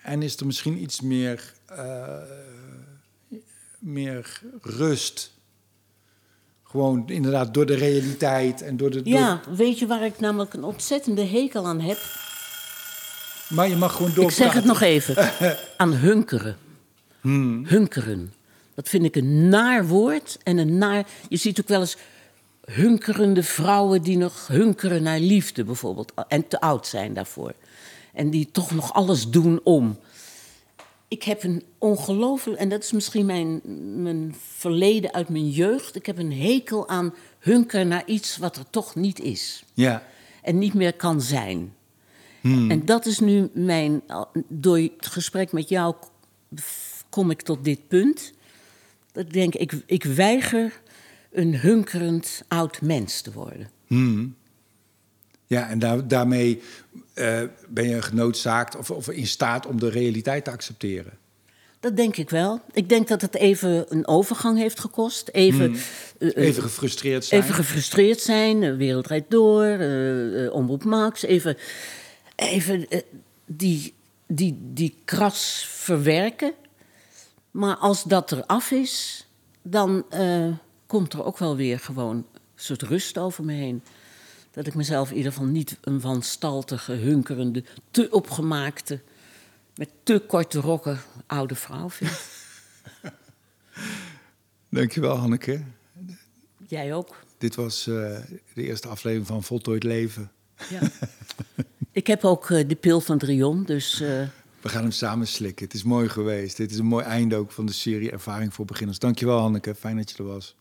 En is er misschien iets meer, eh, meer rust. Gewoon inderdaad door de realiteit en door de. door- ja, weet je waar ik namelijk een ontzettende hekel aan heb? maar je mag gewoon door. Ik zeg het nog even. Aan hunkeren. Hmm. Hunkeren. Dat vind ik een naar woord. En een naar... Je ziet ook wel eens hunkerende vrouwen die nog hunkeren naar liefde bijvoorbeeld. En te oud zijn daarvoor. En die toch nog alles doen om. Ik heb een ongelooflijk... En dat is misschien mijn, mijn verleden uit mijn jeugd. Ik heb een hekel aan hunker naar iets wat er toch niet is Ja. en niet meer kan zijn. Hmm. En dat is nu mijn. Door het gesprek met jou kom ik tot dit punt. Dat ik denk, ik, ik weiger een hunkerend oud mens te worden. Ja, en daar, daarmee eh, ben je genoodzaakt of, of in staat om de realiteit te accepteren. Dat denk ik wel. Ik denk dat het even een overgang heeft gekost. Even, eh, eh, Even gefrustreerd zijn. even gefrustreerd zijn. Wereld rijdt door. eh, Omroep Max. Even, even die, die, die kras verwerken. Maar als dat eraf is, dan komt er ook wel weer gewoon een soort rust over me heen. Dat ik mezelf in ieder geval niet een wanstaltige, hunkerende, te opgemaakte, met te korte rokken oude vrouw vind. Dankjewel, Hanneke. Jij ook. Dit was eh, de eerste aflevering van Voltooid Leven. Ja. ik heb ook eh, de pil van Drion, dus eh, We gaan hem samen slikken. Het is mooi geweest. Dit is een mooi einde ook van de serie Ervaring voor Beginners. Dankjewel, Hanneke. Fijn dat je er was.